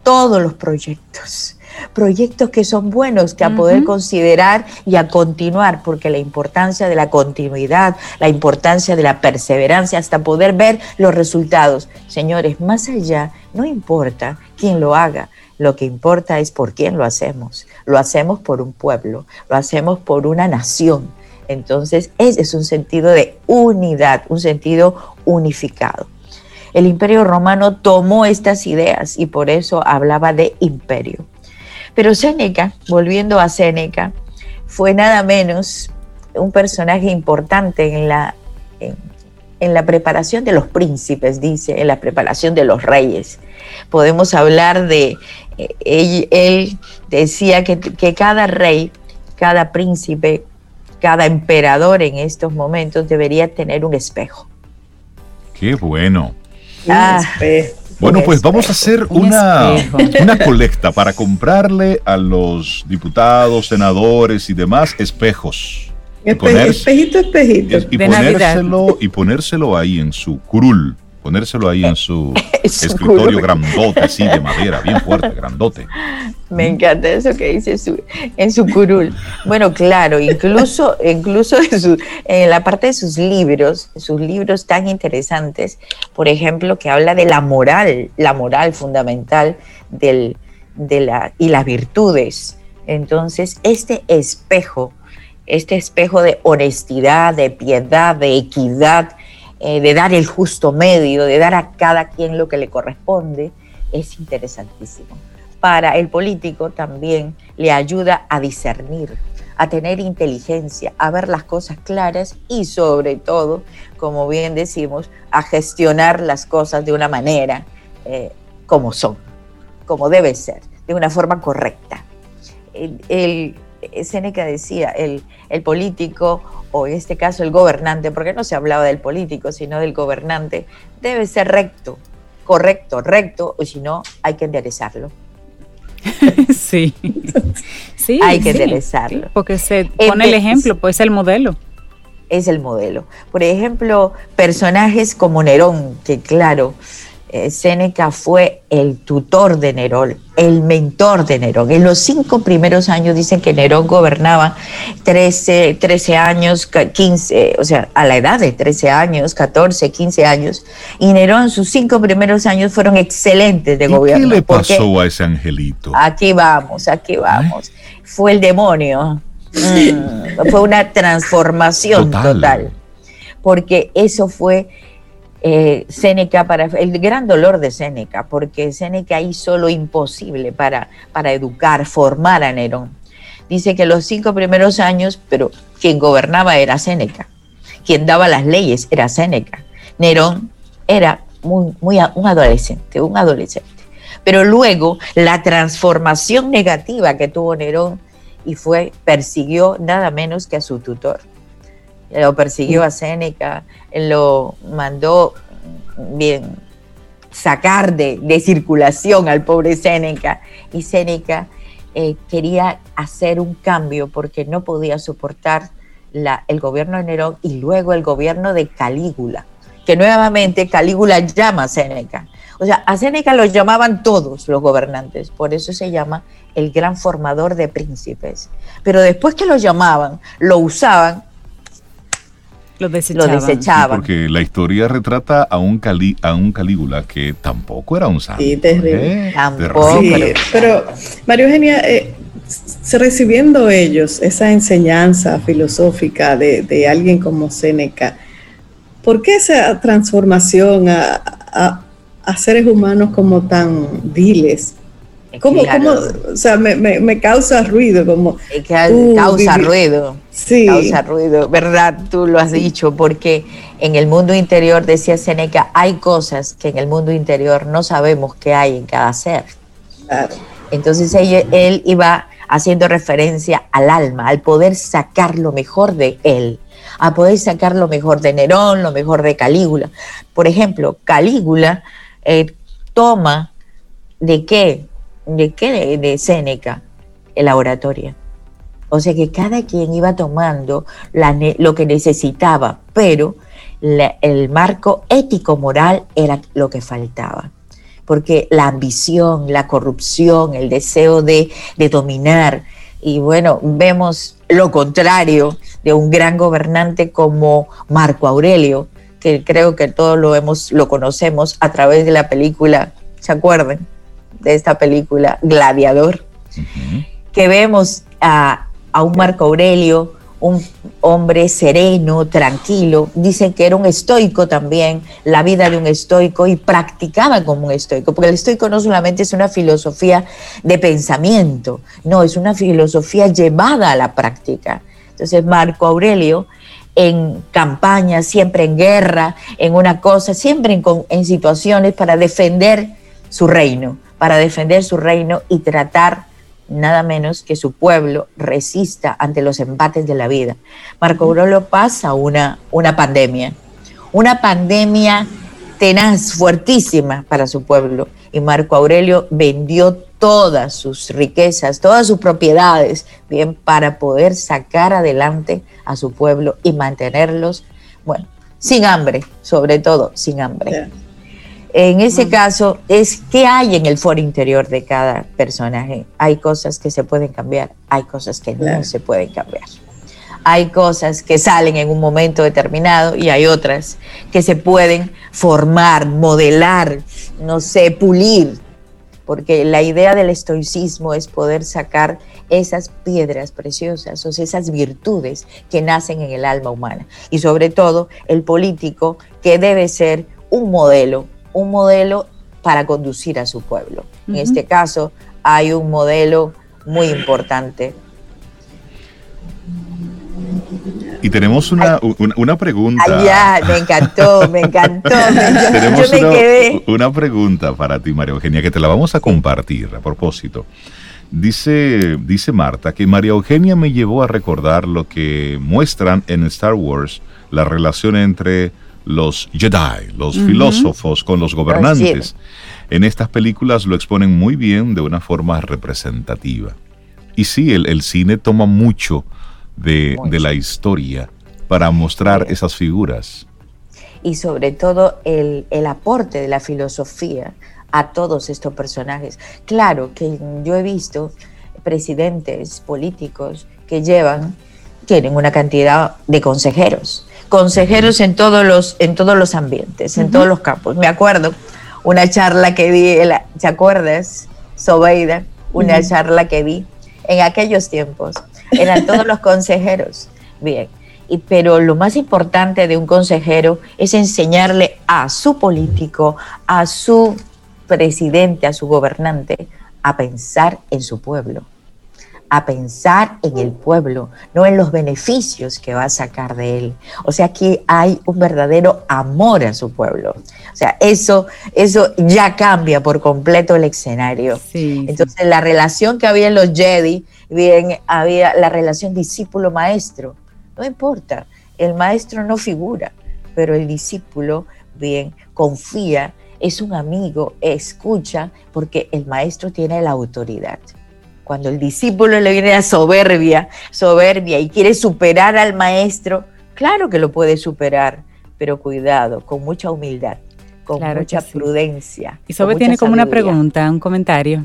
todos los proyectos proyectos que son buenos, que a poder considerar y a continuar, porque la importancia de la continuidad, la importancia de la perseverancia, hasta poder ver los resultados. Señores, más allá, no importa quién lo haga, lo que importa es por quién lo hacemos. Lo hacemos por un pueblo, lo hacemos por una nación. Entonces, ese es un sentido de unidad, un sentido unificado. El imperio romano tomó estas ideas y por eso hablaba de imperio. Pero Séneca, volviendo a Séneca, fue nada menos un personaje importante en la, la preparación de los príncipes, dice, en la preparación de los reyes. Podemos hablar de, eh, él, decía que, cada rey, cada príncipe, cada emperador en estos momentos debería tener un espejo. Qué bueno. Ah, bueno, pues vamos a hacer una, una colecta para comprarle a los diputados, senadores y demás espejos. Espejito, espejito. Y, ponérselo, y ponérselo ahí en su curul ponérselo ahí en su, escritorio grandote, así de madera, bien fuerte, grandote. Me encanta eso que dice en su curul. Bueno, claro, incluso, incluso en, la parte de sus libros, sus libros tan interesantes, por ejemplo, que habla de la moral, la moral fundamental del, de la, y las virtudes Entonces, este espejo, este espejo de honestidad, de piedad, de equidad, eh, de dar el justo medio, de dar a cada quien lo que le corresponde, es interesantísimo. Para el político también le ayuda a discernir, a tener inteligencia, a ver las cosas claras y sobre todo, como bien decimos, a gestionar las cosas de una manera eh, como son, como debe ser, de una forma correcta. El, Seneca decía, el, el político o en este caso el gobernante, porque no se hablaba del político, sino del gobernante, debe ser recto, correcto, recto, o si no, hay que enderezarlo. sí. sí. Hay que enderezarlo. Porque se pone el ejemplo, pues es el modelo. Es el modelo. Por ejemplo, personajes como Nerón, que claro, eh, Séneca fue el tutor de Nerón, el mentor de Nerón. En los cinco primeros años dicen que Nerón gobernaba 13, 13 años, 15, o sea, a la edad de 13 años, 14, 15 años, y Nerón sus cinco primeros años fueron excelentes de gobierno. ¿Qué le pasó a ese angelito? Aquí vamos, aquí vamos. Fue el demonio. Mm, fue una transformación total. Porque eso fue eh, Séneca para el gran dolor de Séneca, porque Séneca hizo lo imposible para, para educar, formar a Nerón. Dice que los cinco primeros años, pero quien gobernaba era Séneca, quien daba las leyes era Séneca. Nerón era muy, muy un adolescente, un adolescente. Pero luego la transformación negativa que tuvo Nerón y fue, persiguió nada menos que a su tutor lo persiguió a Séneca, lo mandó bien sacar de, circulación al pobre Séneca y Séneca eh, quería hacer un cambio porque no podía soportar la, el gobierno de Nerón y luego el gobierno de Calígula, que nuevamente Calígula llama a Séneca. O sea, a Séneca lo llamaban todos los gobernantes, por eso se llama el gran formador de príncipes. Pero después que lo llamaban, lo usaban lo desechaban. porque la historia retrata a un, Cali, a un Calígula que tampoco era un santo. Sí, terrible. ¿eh? Tampoco. pero, María Eugenia, eh, recibiendo ellos esa enseñanza filosófica de, alguien como Séneca, ¿por qué esa transformación a, a seres humanos como tan viles? ¿Cómo, o sea, me, causa ruido, como... causa ruido, sí. causa ruido, ¿verdad? Tú lo has dicho, porque en el mundo interior, decía Seneca, hay cosas que en el mundo interior no sabemos qué hay en cada ser. Entonces él iba haciendo referencia al alma, al poder sacar lo mejor de él, a poder sacar lo mejor de Nerón, lo mejor de Calígula. Por ejemplo, Calígula eh, toma de qué? ¿De qué? De, Séneca, la oratoria. O sea que cada quien iba tomando lo que necesitaba, pero el marco ético-moral era lo que faltaba. Porque la ambición, la corrupción, el deseo de, de dominar, y bueno, vemos lo contrario de un gran gobernante como Marco Aurelio, que creo que todos lo, hemos, lo conocemos a través de la película, ¿se acuerdan? De esta película, Gladiador, que vemos a, un Marco Aurelio, un hombre sereno, tranquilo. Dicen que era un estoico también, la vida de un estoico y practicaba como un estoico, porque el estoico no solamente es una filosofía de pensamiento, no, es una filosofía llevada a la práctica. Entonces Marco Aurelio en campaña, siempre en guerra, en una cosa, siempre en, en situaciones para defender su reino para defender su reino y tratar nada menos que su pueblo resista ante los embates de la vida. Marco Aurelio pasa una, una pandemia, una pandemia tenaz, fuertísima para su pueblo. Y Marco Aurelio vendió todas sus riquezas, todas sus propiedades, bien, para poder sacar adelante a su pueblo y mantenerlos, bueno, sin hambre, sobre todo sin hambre. En ese caso, es qué hay en el foro interior de cada personaje. Hay cosas que se pueden cambiar, hay cosas que no se pueden cambiar. Hay cosas que salen en un momento determinado y hay otras que se pueden formar, modelar, no sé, pulir. porque la idea del estoicismo es poder sacar esas piedras preciosas, o esas virtudes que nacen en el alma humana. Y sobre todo el político que debe ser un modelo, un modelo para conducir a su pueblo. En este caso hay un modelo muy importante y tenemos una, una, pregunta. Ay, ya, me encantó, me encantó. tenemos Yo me una, quedé. una pregunta para ti, María Eugenia, que te la vamos a compartir a propósito. Dice, dice Marta que María Eugenia me llevó a recordar lo que muestran en Star Wars, la relación entre los Jedi, los filósofos con los gobernantes. En estas películas lo exponen muy bien de una forma representativa. Y sí, el, el cine toma mucho de, la historia para mostrar esas figuras. Y sobre todo el, aporte de la filosofía a todos estos personajes. Claro que yo he visto presidentes políticos que llevan, tienen una cantidad de consejeros, consejeros en todos los, en todos los ambientes, en todos los campos. Me acuerdo una charla que di, ¿te acuerdas, Sobeida? Una charla que vi en aquellos tiempos eran todos los consejeros. Bien, y, pero lo más importante de un consejero es enseñarle a su político, a su presidente, a su gobernante, a pensar en su pueblo, a pensar en el pueblo, no en los beneficios que va a sacar de él. O sea, aquí hay un verdadero amor a su pueblo. O sea, eso, eso ya cambia por completo el escenario. Entonces, la relación que había en los Jedi bien había la relación discípulo-maestro. No importa, el maestro no figura, pero el discípulo, bien, confía, es un amigo, escucha, porque el maestro tiene la autoridad. Cuando el discípulo le viene a soberbia, soberbia y quiere superar al maestro, claro que lo puede superar, pero cuidado, con mucha humildad, con mucha prudencia. Y Sobe tiene como una pregunta, un comentario.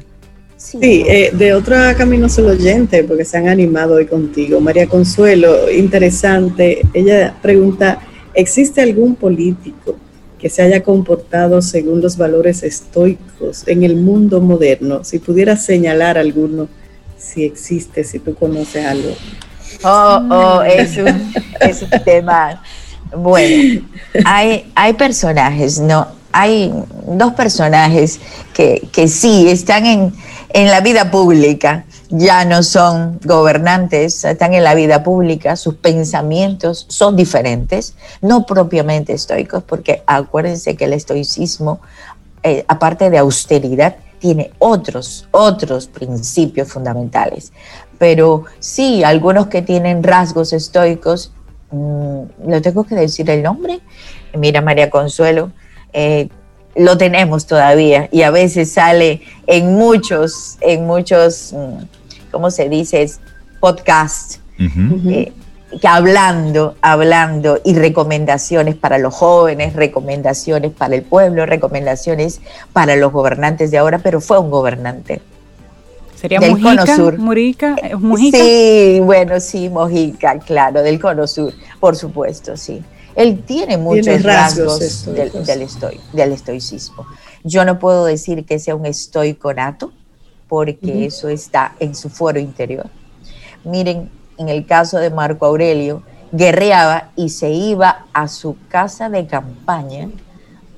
Sí, eh, de otro camino solo oyente, porque se han animado hoy contigo. María Consuelo, interesante. Ella pregunta, ¿existe algún político que se haya comportado según los valores estoicos en el mundo moderno? Si pudieras señalar alguno, si existe, si tú conoces algo. Oh, oh, es un, es un tema. Bueno, hay, hay personajes, ¿no? Hay dos personajes que, que sí están en, en la vida pública, ya no son gobernantes, están en la vida pública, sus pensamientos son diferentes, no propiamente estoicos, porque acuérdense que el estoicismo, eh, aparte de austeridad, tiene otros, otros principios fundamentales. Pero sí, algunos que tienen rasgos estoicos, mm, lo tengo que decir el nombre. Mira, María Consuelo, eh, lo tenemos todavía y a veces sale en muchos, en muchos, mm, ¿cómo se dice? Podcasts. Eh, hablando, hablando y recomendaciones para los jóvenes, recomendaciones para el pueblo, recomendaciones para los gobernantes de ahora, pero fue un gobernante. ¿Sería del Mujica, Cono Sur. Murica, ¿Mujica? Sí, bueno, sí, Mojica, claro, del Cono Sur, por supuesto, sí. Él tiene muchos rasgos, del, estoicismo. Yo no puedo decir que sea un porque eso está en su foro interior. Miren, en el caso de Marco Aurelio, guerreaba y se iba a su casa de campaña.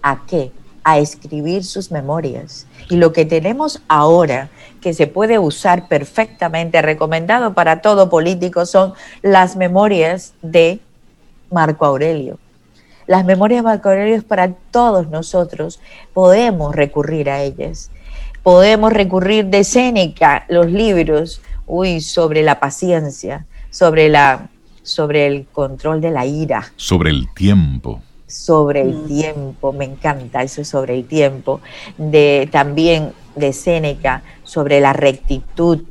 ¿A qué? A escribir sus memorias. Y lo que tenemos ahora, que se puede usar perfectamente, recomendado para todo político, son las memorias de Marco Aurelio. Las memorias de Marco Aurelio es para todos nosotros, podemos recurrir a ellas. Podemos recurrir de Séneca, los libros, uy, sobre la paciencia, sobre, la, sobre el control de la ira. Sobre el tiempo. Sobre el tiempo, me encanta eso sobre el tiempo. De, también de Séneca, sobre la rectitud,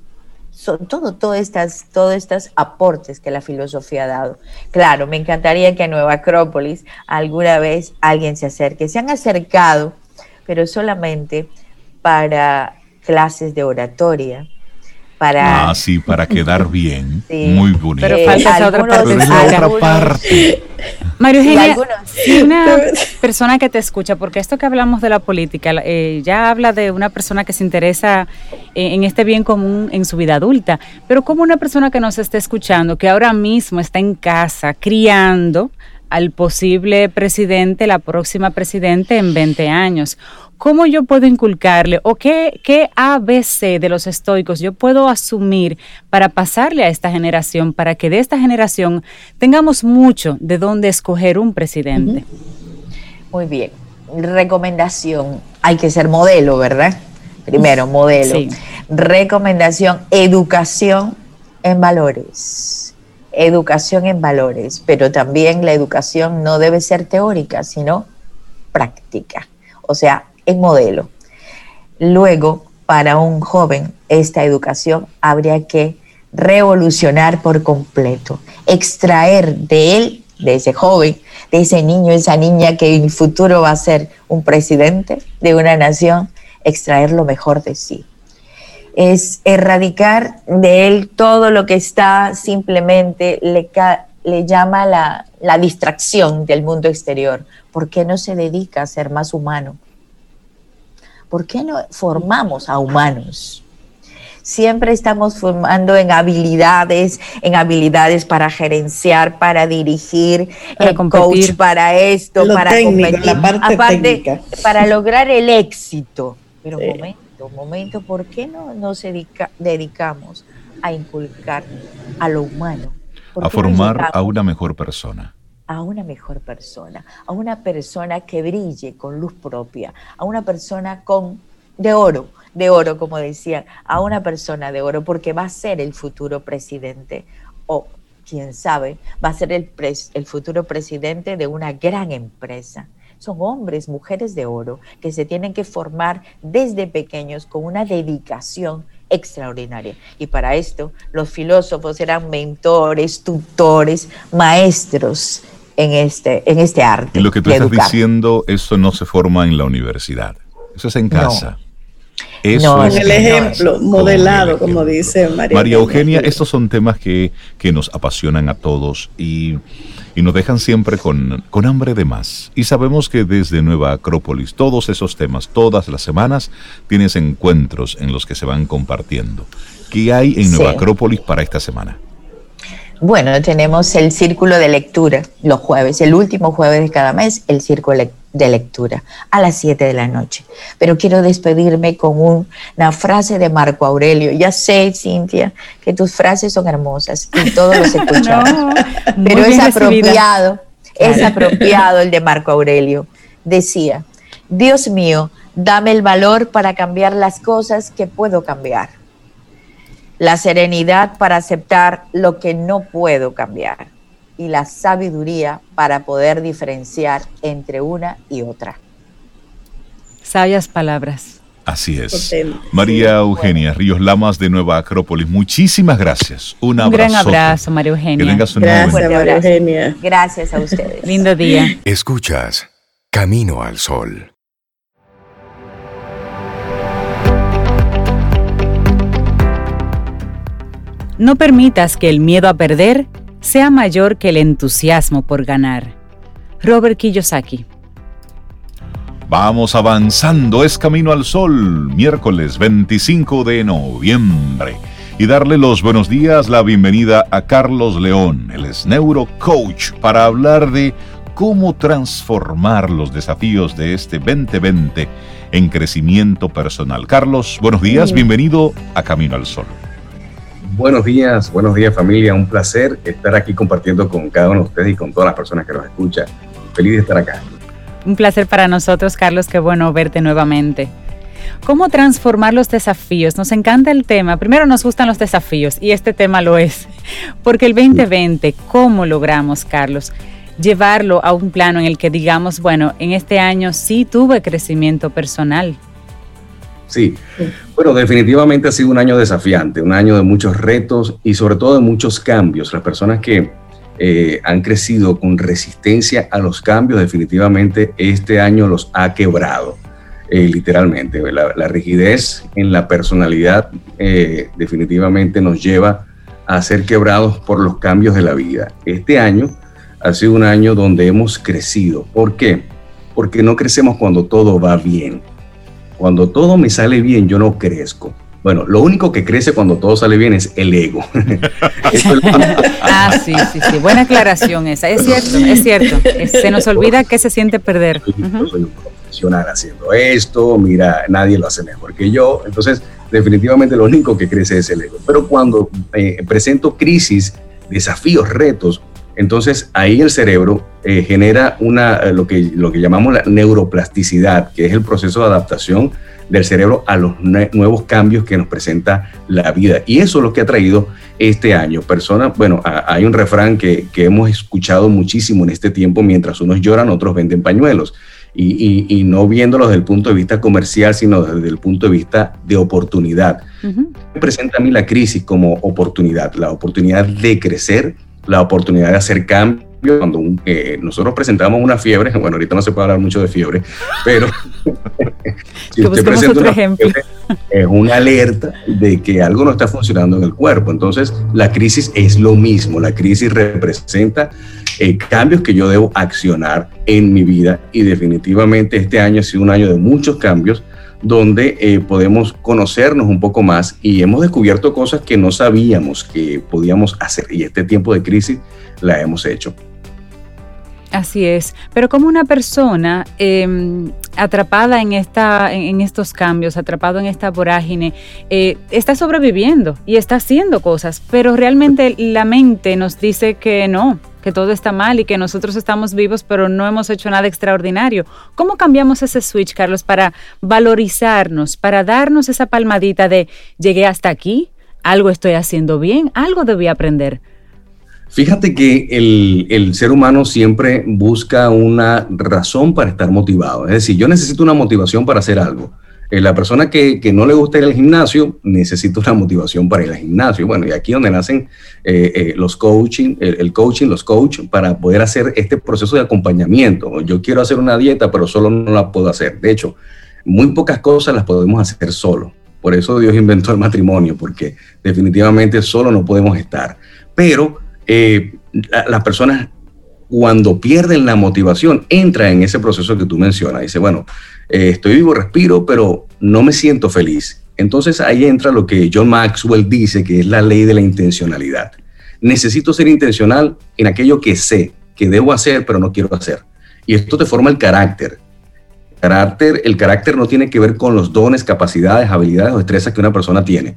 son todo, todos estas, todos estos aportes que la filosofía ha dado. Claro, me encantaría que a Nueva Acrópolis alguna vez alguien se acerque. Se han acercado, pero solamente para clases de oratoria, para... Ah, sí, para quedar bien. Muy bonito. Pero falta esa otra parte. Pero esa otra parte. Mario Eugenia, si una persona que te escucha, porque esto que hablamos de la política, eh, ya habla de una persona que se interesa eh, en este bien común en su vida adulta, pero como una persona que nos está escuchando, que ahora mismo está en casa criando al posible presidente, la próxima presidente en 20 años, ¿cómo yo puedo inculcarle o qué, qué ABC de los estoicos yo puedo asumir para pasarle a esta generación, para que de esta generación tengamos mucho de dónde escoger un presidente? Muy bien. Recomendación, hay que ser modelo, ¿verdad? Primero, modelo. Recomendación, educación en valores. Educación en valores, pero también la educación no debe ser teórica, sino práctica. O sea, en modelo. Luego, para un joven, esta educación habría que revolucionar por completo, extraer de él, de ese joven, de ese niño, esa niña que en el futuro va a ser un presidente de una nación, extraer lo mejor de sí. Es erradicar de él todo lo que está simplemente le, le llama la, la distracción del mundo exterior. ¿Por qué no se dedica a ser más humano? ¿Por qué no formamos a humanos? Siempre estamos formando en habilidades, en habilidades para gerenciar, para dirigir, para coach para esto, para competir, aparte para lograr el éxito. Pero un momento, momento, ¿por qué no nos dedicamos a inculcar a lo humano? A formar a una mejor persona a una mejor persona, a una persona que brille con luz propia, a una persona con de oro, de oro como decían, a una persona de oro porque va a ser el futuro presidente o quién sabe, va a ser el, el futuro presidente de una gran empresa. Son hombres, mujeres de oro que se tienen que formar desde pequeños con una dedicación extraordinaria. Y para esto los filósofos eran mentores, tutores, maestros en este, en este arte. Y lo que tú estás diciendo, eso no se forma en la universidad, eso es en casa. Eso es el ejemplo, modelado, como, dice María. María Eugenia, estos son temas que, nos apasionan a todos y, y nos dejan siempre con, con, hambre de más. Y sabemos que desde Nueva Acrópolis, todos esos temas, todas las semanas, tienes encuentros en los que se van compartiendo. ¿Qué hay en Nueva Acrópolis para esta semana? Bueno, tenemos el círculo de lectura los jueves, el último jueves de cada mes, el círculo de lectura a las 7 de la noche. Pero quiero despedirme con una frase de Marco Aurelio. Ya sé, Cintia, que tus frases son hermosas y todos los escuchamos. pero es apropiado, es apropiado el de Marco Aurelio. Decía, Dios mío, dame el valor para cambiar las cosas que puedo cambiar la serenidad para aceptar lo que no puedo cambiar y la sabiduría para poder diferenciar entre una y otra. Sabias palabras. Así es. María Eugenia Ríos Lamas de Nueva Acrópolis, muchísimas gracias. Un, un gran abrazo, María Eugenia. Que tengas un gracias, María Eugenia. Gracias a ustedes. Lindo día. Escuchas Camino al Sol. No permitas que el miedo a perder sea mayor que el entusiasmo por ganar. Robert Kiyosaki. Vamos avanzando, es Camino al Sol, miércoles 25 de noviembre. Y darle los buenos días, la bienvenida a Carlos León, el es neurocoach, para hablar de cómo transformar los desafíos de este 2020 en crecimiento personal. Carlos, buenos días, bienvenido a Camino al Sol. Buenos días, buenos días familia, un placer estar aquí compartiendo con cada uno de ustedes y con todas las personas que nos escuchan. Feliz de estar acá. Un placer para nosotros, Carlos, qué bueno verte nuevamente. ¿Cómo transformar los desafíos? Nos encanta el tema. Primero nos gustan los desafíos y este tema lo es. Porque el 2020, ¿cómo logramos, Carlos? Llevarlo a un plano en el que digamos, bueno, en este año sí tuve crecimiento personal. Sí, bueno, definitivamente ha sido un año desafiante, un año de muchos retos y sobre todo de muchos cambios. Las personas que eh, han crecido con resistencia a los cambios, definitivamente este año los ha quebrado. eh, literalmente. La, rigidez en la personalidad eh, definitivamente nos lleva a ser quebrados por los cambios de la vida. Este año ha sido un año donde hemos crecido. ¿Por qué? Porque no crecemos cuando todo va bien. Cuando todo me sale bien, yo no crezco. Bueno, lo único que crece cuando todo sale bien es el ego. ah, sí, sí, sí. Buena aclaración esa. Es cierto, es cierto. Se nos olvida que se siente perder. soy un profesional haciendo esto, mira, nadie lo hace mejor que yo. Entonces, definitivamente lo único que crece es el ego. Pero cuando eh, presento crisis, desafíos, retos, entonces ahí el cerebro eh, genera una, eh, lo, que, lo que llamamos la neuroplasticidad, que es el proceso de adaptación del cerebro a los nuevos cambios que nos presenta la vida. Y eso es lo que ha traído este año. Personas, bueno, hay un refrán que, que, hemos escuchado muchísimo en este tiempo, mientras unos lloran, otros venden pañuelos. Y, y, no viéndolo desde el punto de vista comercial, sino desde el punto de vista de oportunidad. Me presenta a mí la crisis como oportunidad, la oportunidad de crecer, la oportunidad de hacer cambios cuando eh, nosotros presentamos una fiebre, bueno, ahorita no se puede hablar mucho de fiebre, pero si usted presenta una fiebre, es una alerta de que algo no está funcionando en el cuerpo. Entonces, la crisis es lo mismo, la crisis representa eh, cambios que yo debo accionar en mi vida y definitivamente este año ha sido un año de muchos cambios donde eh, podemos conocernos un poco más y hemos descubierto cosas que no sabíamos que podíamos hacer y este tiempo de crisis la hemos hecho. Así es, pero como una persona em, atrapada en, esta, en, estos cambios, atrapado en esta vorágine, eh, está sobreviviendo y está haciendo cosas, pero realmente la mente nos dice que no, que todo está mal y que nosotros estamos vivos, pero no hemos hecho nada extraordinario. ¿Cómo cambiamos ese switch, Carlos, para valorizarnos, para darnos esa palmadita de llegué hasta aquí, algo estoy haciendo bien, algo debí aprender? Fíjate que el, ser humano siempre busca una razón para estar motivado. Es decir, yo necesito una motivación para hacer algo. Eh, la persona que, no le gusta ir al gimnasio necesita una motivación para ir al gimnasio. Bueno, y aquí donde nacen eh, eh, los coaching, el, coaching, los coach, para poder hacer este proceso de acompañamiento. Yo quiero hacer una dieta, pero solo no la puedo hacer. De hecho, muy pocas cosas las podemos hacer solo. Por eso Dios inventó el matrimonio, porque definitivamente solo no podemos estar. Pero eh, las personas cuando pierden la motivación entran en ese proceso que tú mencionas. Dice, bueno, eh, estoy vivo, respiro, pero no me siento feliz. Entonces ahí entra lo que John Maxwell dice, que es la ley de la intencionalidad. Necesito ser intencional en aquello que sé, que debo hacer, pero no quiero hacer. Y esto te forma el carácter. carácter. El carácter no tiene que ver con los dones, capacidades, habilidades o destrezas que una persona tiene.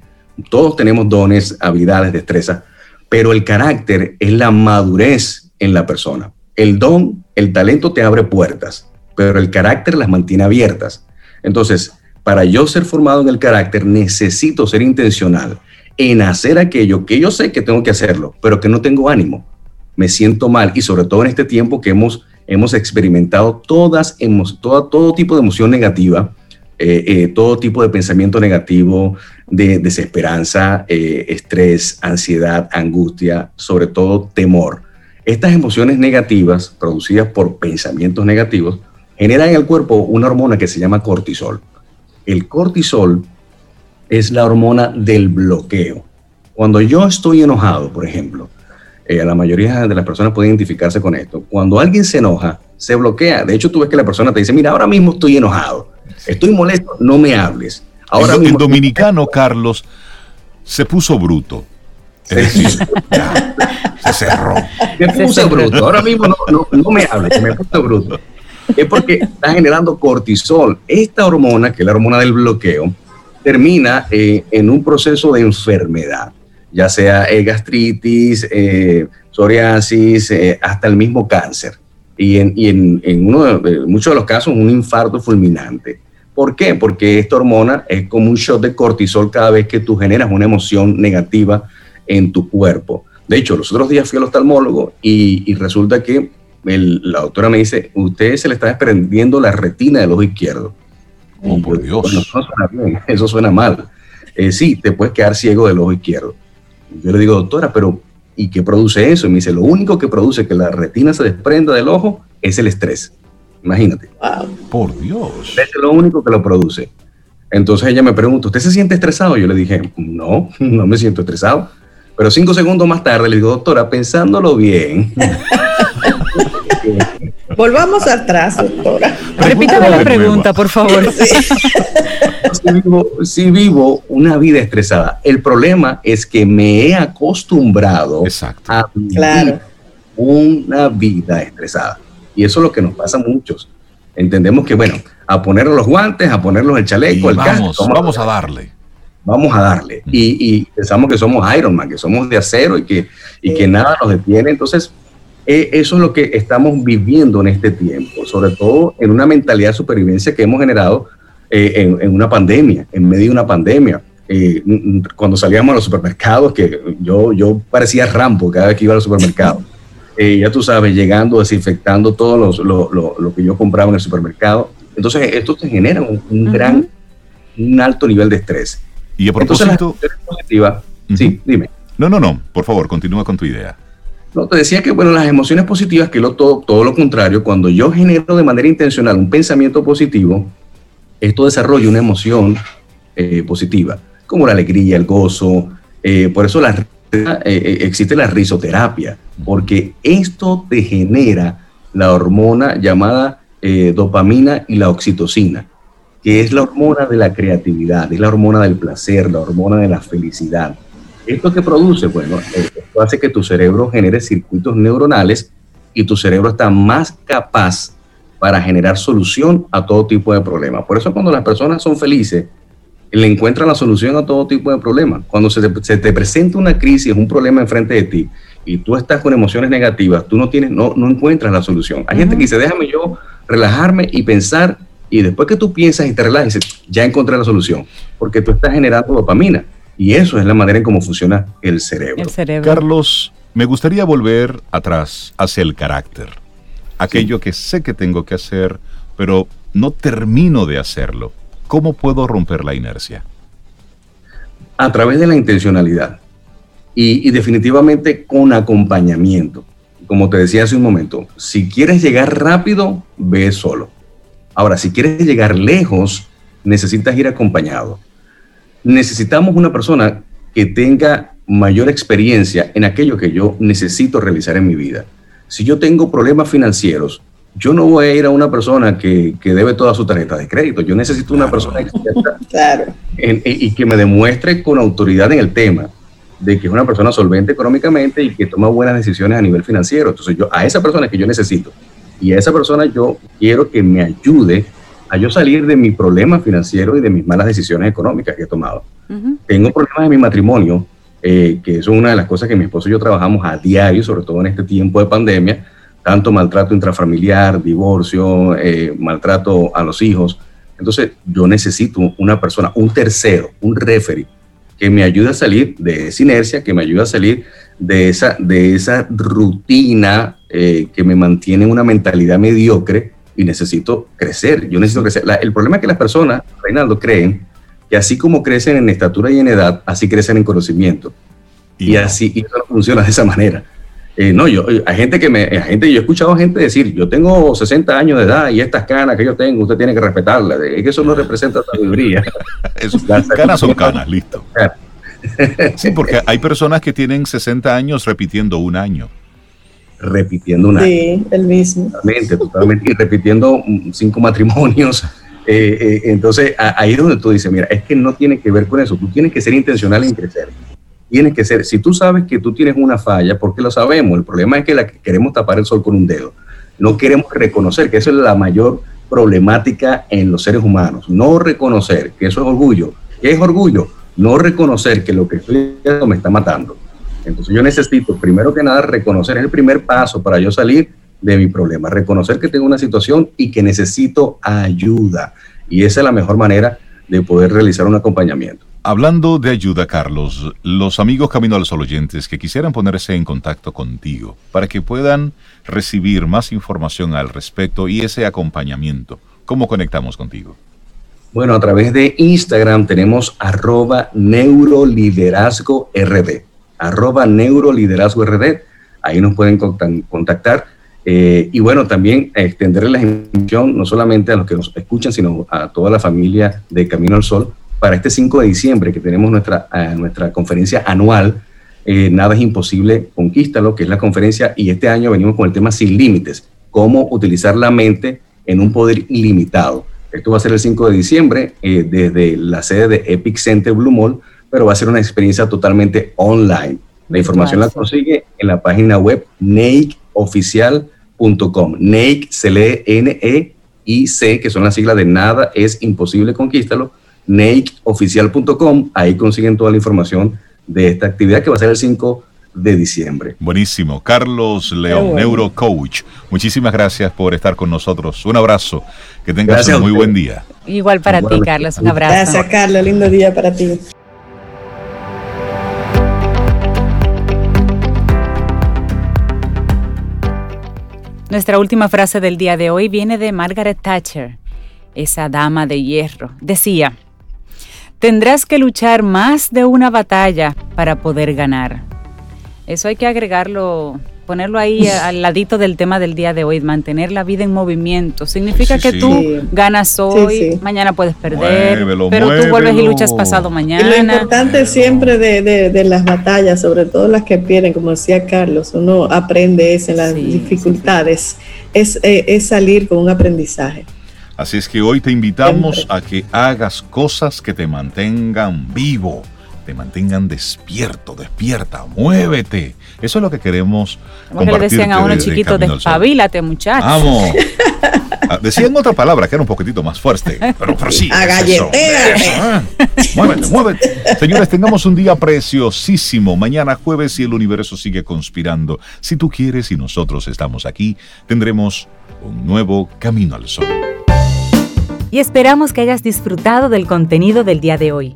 Todos tenemos dones, habilidades, destrezas, pero el carácter es la madurez en la persona. El don, el talento te abre puertas, pero el carácter las mantiene abiertas. Entonces, para yo ser formado en el carácter, necesito ser intencional en hacer aquello que yo sé que tengo que hacerlo, pero que no tengo ánimo. Me siento mal y sobre todo en este tiempo que hemos, hemos experimentado todas, hemos, todo, todo tipo de emoción negativa, eh, eh, todo tipo de pensamiento negativo, de desesperanza, eh, estrés, ansiedad, angustia, sobre todo temor. Estas emociones negativas, producidas por pensamientos negativos, generan en el cuerpo una hormona que se llama cortisol. El cortisol es la hormona del bloqueo. Cuando yo estoy enojado, por ejemplo, la mayoría de las personas pueden identificarse con esto. Cuando alguien se enoja, se bloquea. De hecho, tú ves que la persona te dice, mira, ahora mismo estoy enojado Estoy molesto, no me hables. Ahora el, dominicano, Carlos, se puso bruto. Es decir, se cerró. Me puse bruto. Ahora mismo no, me hables, me puse bruto. Es porque está generando cortisol. Esta hormona, que es la hormona del bloqueo, termina eh, en un proceso de enfermedad, ya sea eh, gastritis, eh, psoriasis, hasta el mismo cáncer. Y en, muchos de los casos, un infarto fulminante. ¿Por qué? Porque esta hormona es como un shot de cortisol cada vez que tú generas una emoción negativa en tu cuerpo. De hecho, los otros días fui al oftalmólogo y, resulta que la doctora me dice, usted se le está desprendiendo la retina del ojo izquierdo. Oh, por Dios. eso suena bien, eso suena mal. Eh, sí, te puedes quedar ciego del ojo izquierdo. Yo le digo, doctora, pero ¿y qué produce eso? Y me dice, lo único que produce que la retina se desprenda del ojo es el estrés. Imagínate. Por Dios. Es lo único que lo produce. Entonces ella me pregunta, ¿usted se siente estresado? Yo le dije, no, no me siento estresado. Pero cinco segundos más tarde le digo, doctora, pensándolo bien. Volvamos atrás, doctora. Repítame la pregunta, por favor. Si vivo, una vida estresada. El problema es que me he acostumbrado a vivir una vida estresada. Y eso es lo que nos pasa a muchos. Entendemos que, bueno, a ponernos los guantes, a ponernos el chaleco, el vamos, Vamos a darle. Vamos a darle. Y, pensamos que somos Iron Man, que somos de acero y que, y que nada nos detiene. Entonces, eso es lo que estamos viviendo en este tiempo, sobre todo en una mentalidad de supervivencia que hemos generado eh, en, una pandemia, en medio de una pandemia. Eh, cuando salíamos a los supermercados, que yo, yo parecía rampo cada vez que iba al supermercado. ya tú sabes, llegando, desinfectando todo lo, lo, lo, que yo compraba en el supermercado. Entonces, esto te genera un, gran, un alto nivel de estrés. Y a propósito... Sí, dime. No, no, no, por favor, continúa con tu idea. No, te decía que, bueno, las emociones positivas, que lo, todo, todo lo contrario, cuando yo genero de manera intencional un pensamiento positivo, esto desarrolla una emoción eh, positiva, como la alegría, el gozo. Eh, por eso la, eh, existe la risoterapia, porque esto te genera la hormona llamada dopamina y la oxitocina, que es la hormona de la creatividad, es la hormona del placer, la hormona de la felicidad. ¿Esto que produce? Bueno, esto hace que tu cerebro genere circuitos neuronales y tu cerebro está más capaz para generar solución a todo tipo de problemas. Por eso cuando las personas son felices, le encuentran la solución a todo tipo de problemas. Cuando se te, presenta una crisis, un problema enfrente de ti, y tú estás con emociones negativas, tú no, tienes, no, no encuentras la solución. Hay gente que dice, déjame yo relajarme y pensar, y después que tú piensas y te relajas, ya encontré la solución, porque tú estás generando dopamina. Y eso es la manera en cómo funciona el cerebro. Carlos, me gustaría volver atrás hacia el carácter. Aquello que sé que tengo que hacer, pero no termino de hacerlo. ¿Cómo puedo romper la inercia? A través de la intencionalidad y, y definitivamente con acompañamiento. Como te decía hace un momento, si quieres llegar rápido, ve solo. Ahora, si quieres llegar lejos, necesitas ir acompañado necesitamos una persona que tenga mayor experiencia en aquello que yo necesito realizar en mi vida. Si yo tengo problemas financieros, yo no voy a ir a una persona que, debe toda su tarjeta de crédito. Yo necesito una persona experta y que me demuestre con autoridad en el tema de que es una persona solvente económicamente y que toma buenas decisiones a nivel financiero. Entonces yo a esa persona que yo necesito y a esa persona yo quiero que me ayude a yo salir de mi problema financiero y de mis malas decisiones económicas que he tomado. Tengo problemas en mi matrimonio, eh, que es una de las cosas que mi esposo y yo trabajamos a diario, sobre todo en este tiempo de pandemia, tanto maltrato intrafamiliar, divorcio, eh, maltrato a los hijos. Entonces yo necesito una persona, un tercero, un referee, que me ayude a salir de esa inercia, que me ayude a salir de esa, de esa rutina eh, que me mantiene en una mentalidad mediocre y necesito crecer. Yo necesito crecer. el problema es que las personas, Reinaldo, creen que así como crecen en estatura y en edad, así crecen en conocimiento. Y, así, y eso no funciona de esa manera. Eh, no, yo, hay gente que me, hay gente, yo he escuchado gente decir, yo tengo 60 años de edad y estas canas que yo tengo, usted tiene que respetarlas. Es que eso no representa sabiduría. canas son canas, listo. sí, porque hay personas que tienen 60 años repitiendo un año repitiendo una. Sí, el mismo. Totalmente, totalmente. Y repitiendo cinco matrimonios. Eh, eh, entonces, ahí es donde tú dices, mira, es que no tiene que ver con eso. Tú tienes que ser intencional en crecer. Tienes que ser, si tú sabes que tú tienes una falla, porque lo sabemos, el problema es que la, queremos tapar el sol con un dedo. No queremos reconocer que eso es la mayor problemática en los seres humanos. No reconocer que eso es orgullo. ¿Qué es orgullo? No reconocer que lo que estoy haciendo me está matando. Entonces yo necesito, primero que nada, reconocer, es el primer paso para yo salir de mi problema, reconocer que tengo una situación y que necesito ayuda. Y esa es la mejor manera de poder realizar un acompañamiento. Hablando de ayuda, Carlos, los amigos Camino al Sol oyentes que quisieran ponerse en contacto contigo para que puedan recibir más información al respecto y ese acompañamiento, ¿cómo conectamos contigo? Bueno, a través de Instagram tenemos arroba neuroliderazgo rd arroba neuroliderazgo RD. Ahí nos pueden contactar. Eh, y bueno, también extenderle la invitación no solamente a los que nos escuchan, sino a toda la familia de Camino al Sol para este 5 de diciembre que tenemos nuestra, nuestra conferencia anual. Eh, Nada es imposible, conquístalo, que es la conferencia, y este año venimos con el tema sin límites, cómo utilizar la mente en un poder ilimitado. Esto va a ser el 5 de diciembre eh, desde la sede de Epic Center Blue Mall, pero va a ser una experiencia totalmente online. La información la consigue en la página web nakeoficial.com. Nake se lee N-E-I-C, que son las siglas de Nada es Imposible Conquístalo. nakeoficial.com. Ahí consiguen toda la información de esta actividad que va a ser el 5 de diciembre. Buenísimo. Carlos León, Neurocoach. Muchísimas gracias por estar con nosotros. Un abrazo. Que tengas un muy buen día. Igual para ti, Carlos. Un abrazo. Gracias, Carlos. Lindo día para ti. Nuestra última frase del día de hoy viene de Margaret Thatcher, esa dama de hierro. Decía, tendrás que luchar más de una batalla para poder ganar. Eso hay que agregarlo ponerlo ahí al ladito del tema del día de hoy, mantener la vida en movimiento. Significa que tú ganas hoy, mañana puedes perder, pero tú vuelves y luchas pasado mañana. Y lo importante siempre de, las batallas, sobre todo las que pierden, como decía Carlos, uno aprende eso en las dificultades, es, eh, es salir con un aprendizaje. Así es que hoy te invitamos a que hagas cosas que te mantengan vivo te mantengan despierto, despierta, muévete. Eso es lo que queremos. Como que le decían a uno chiquito, despabilate, muchacho. Vamos. Ah, decían otra palabra que era un poquitito más fuerte, pero, pero sí. ¿eh? Muévete, muévete. Señores, tengamos un día preciosísimo. Mañana jueves, si el universo sigue conspirando, si tú quieres y nosotros estamos aquí, tendremos un nuevo camino al sol. Y esperamos que hayas disfrutado del contenido del día de hoy.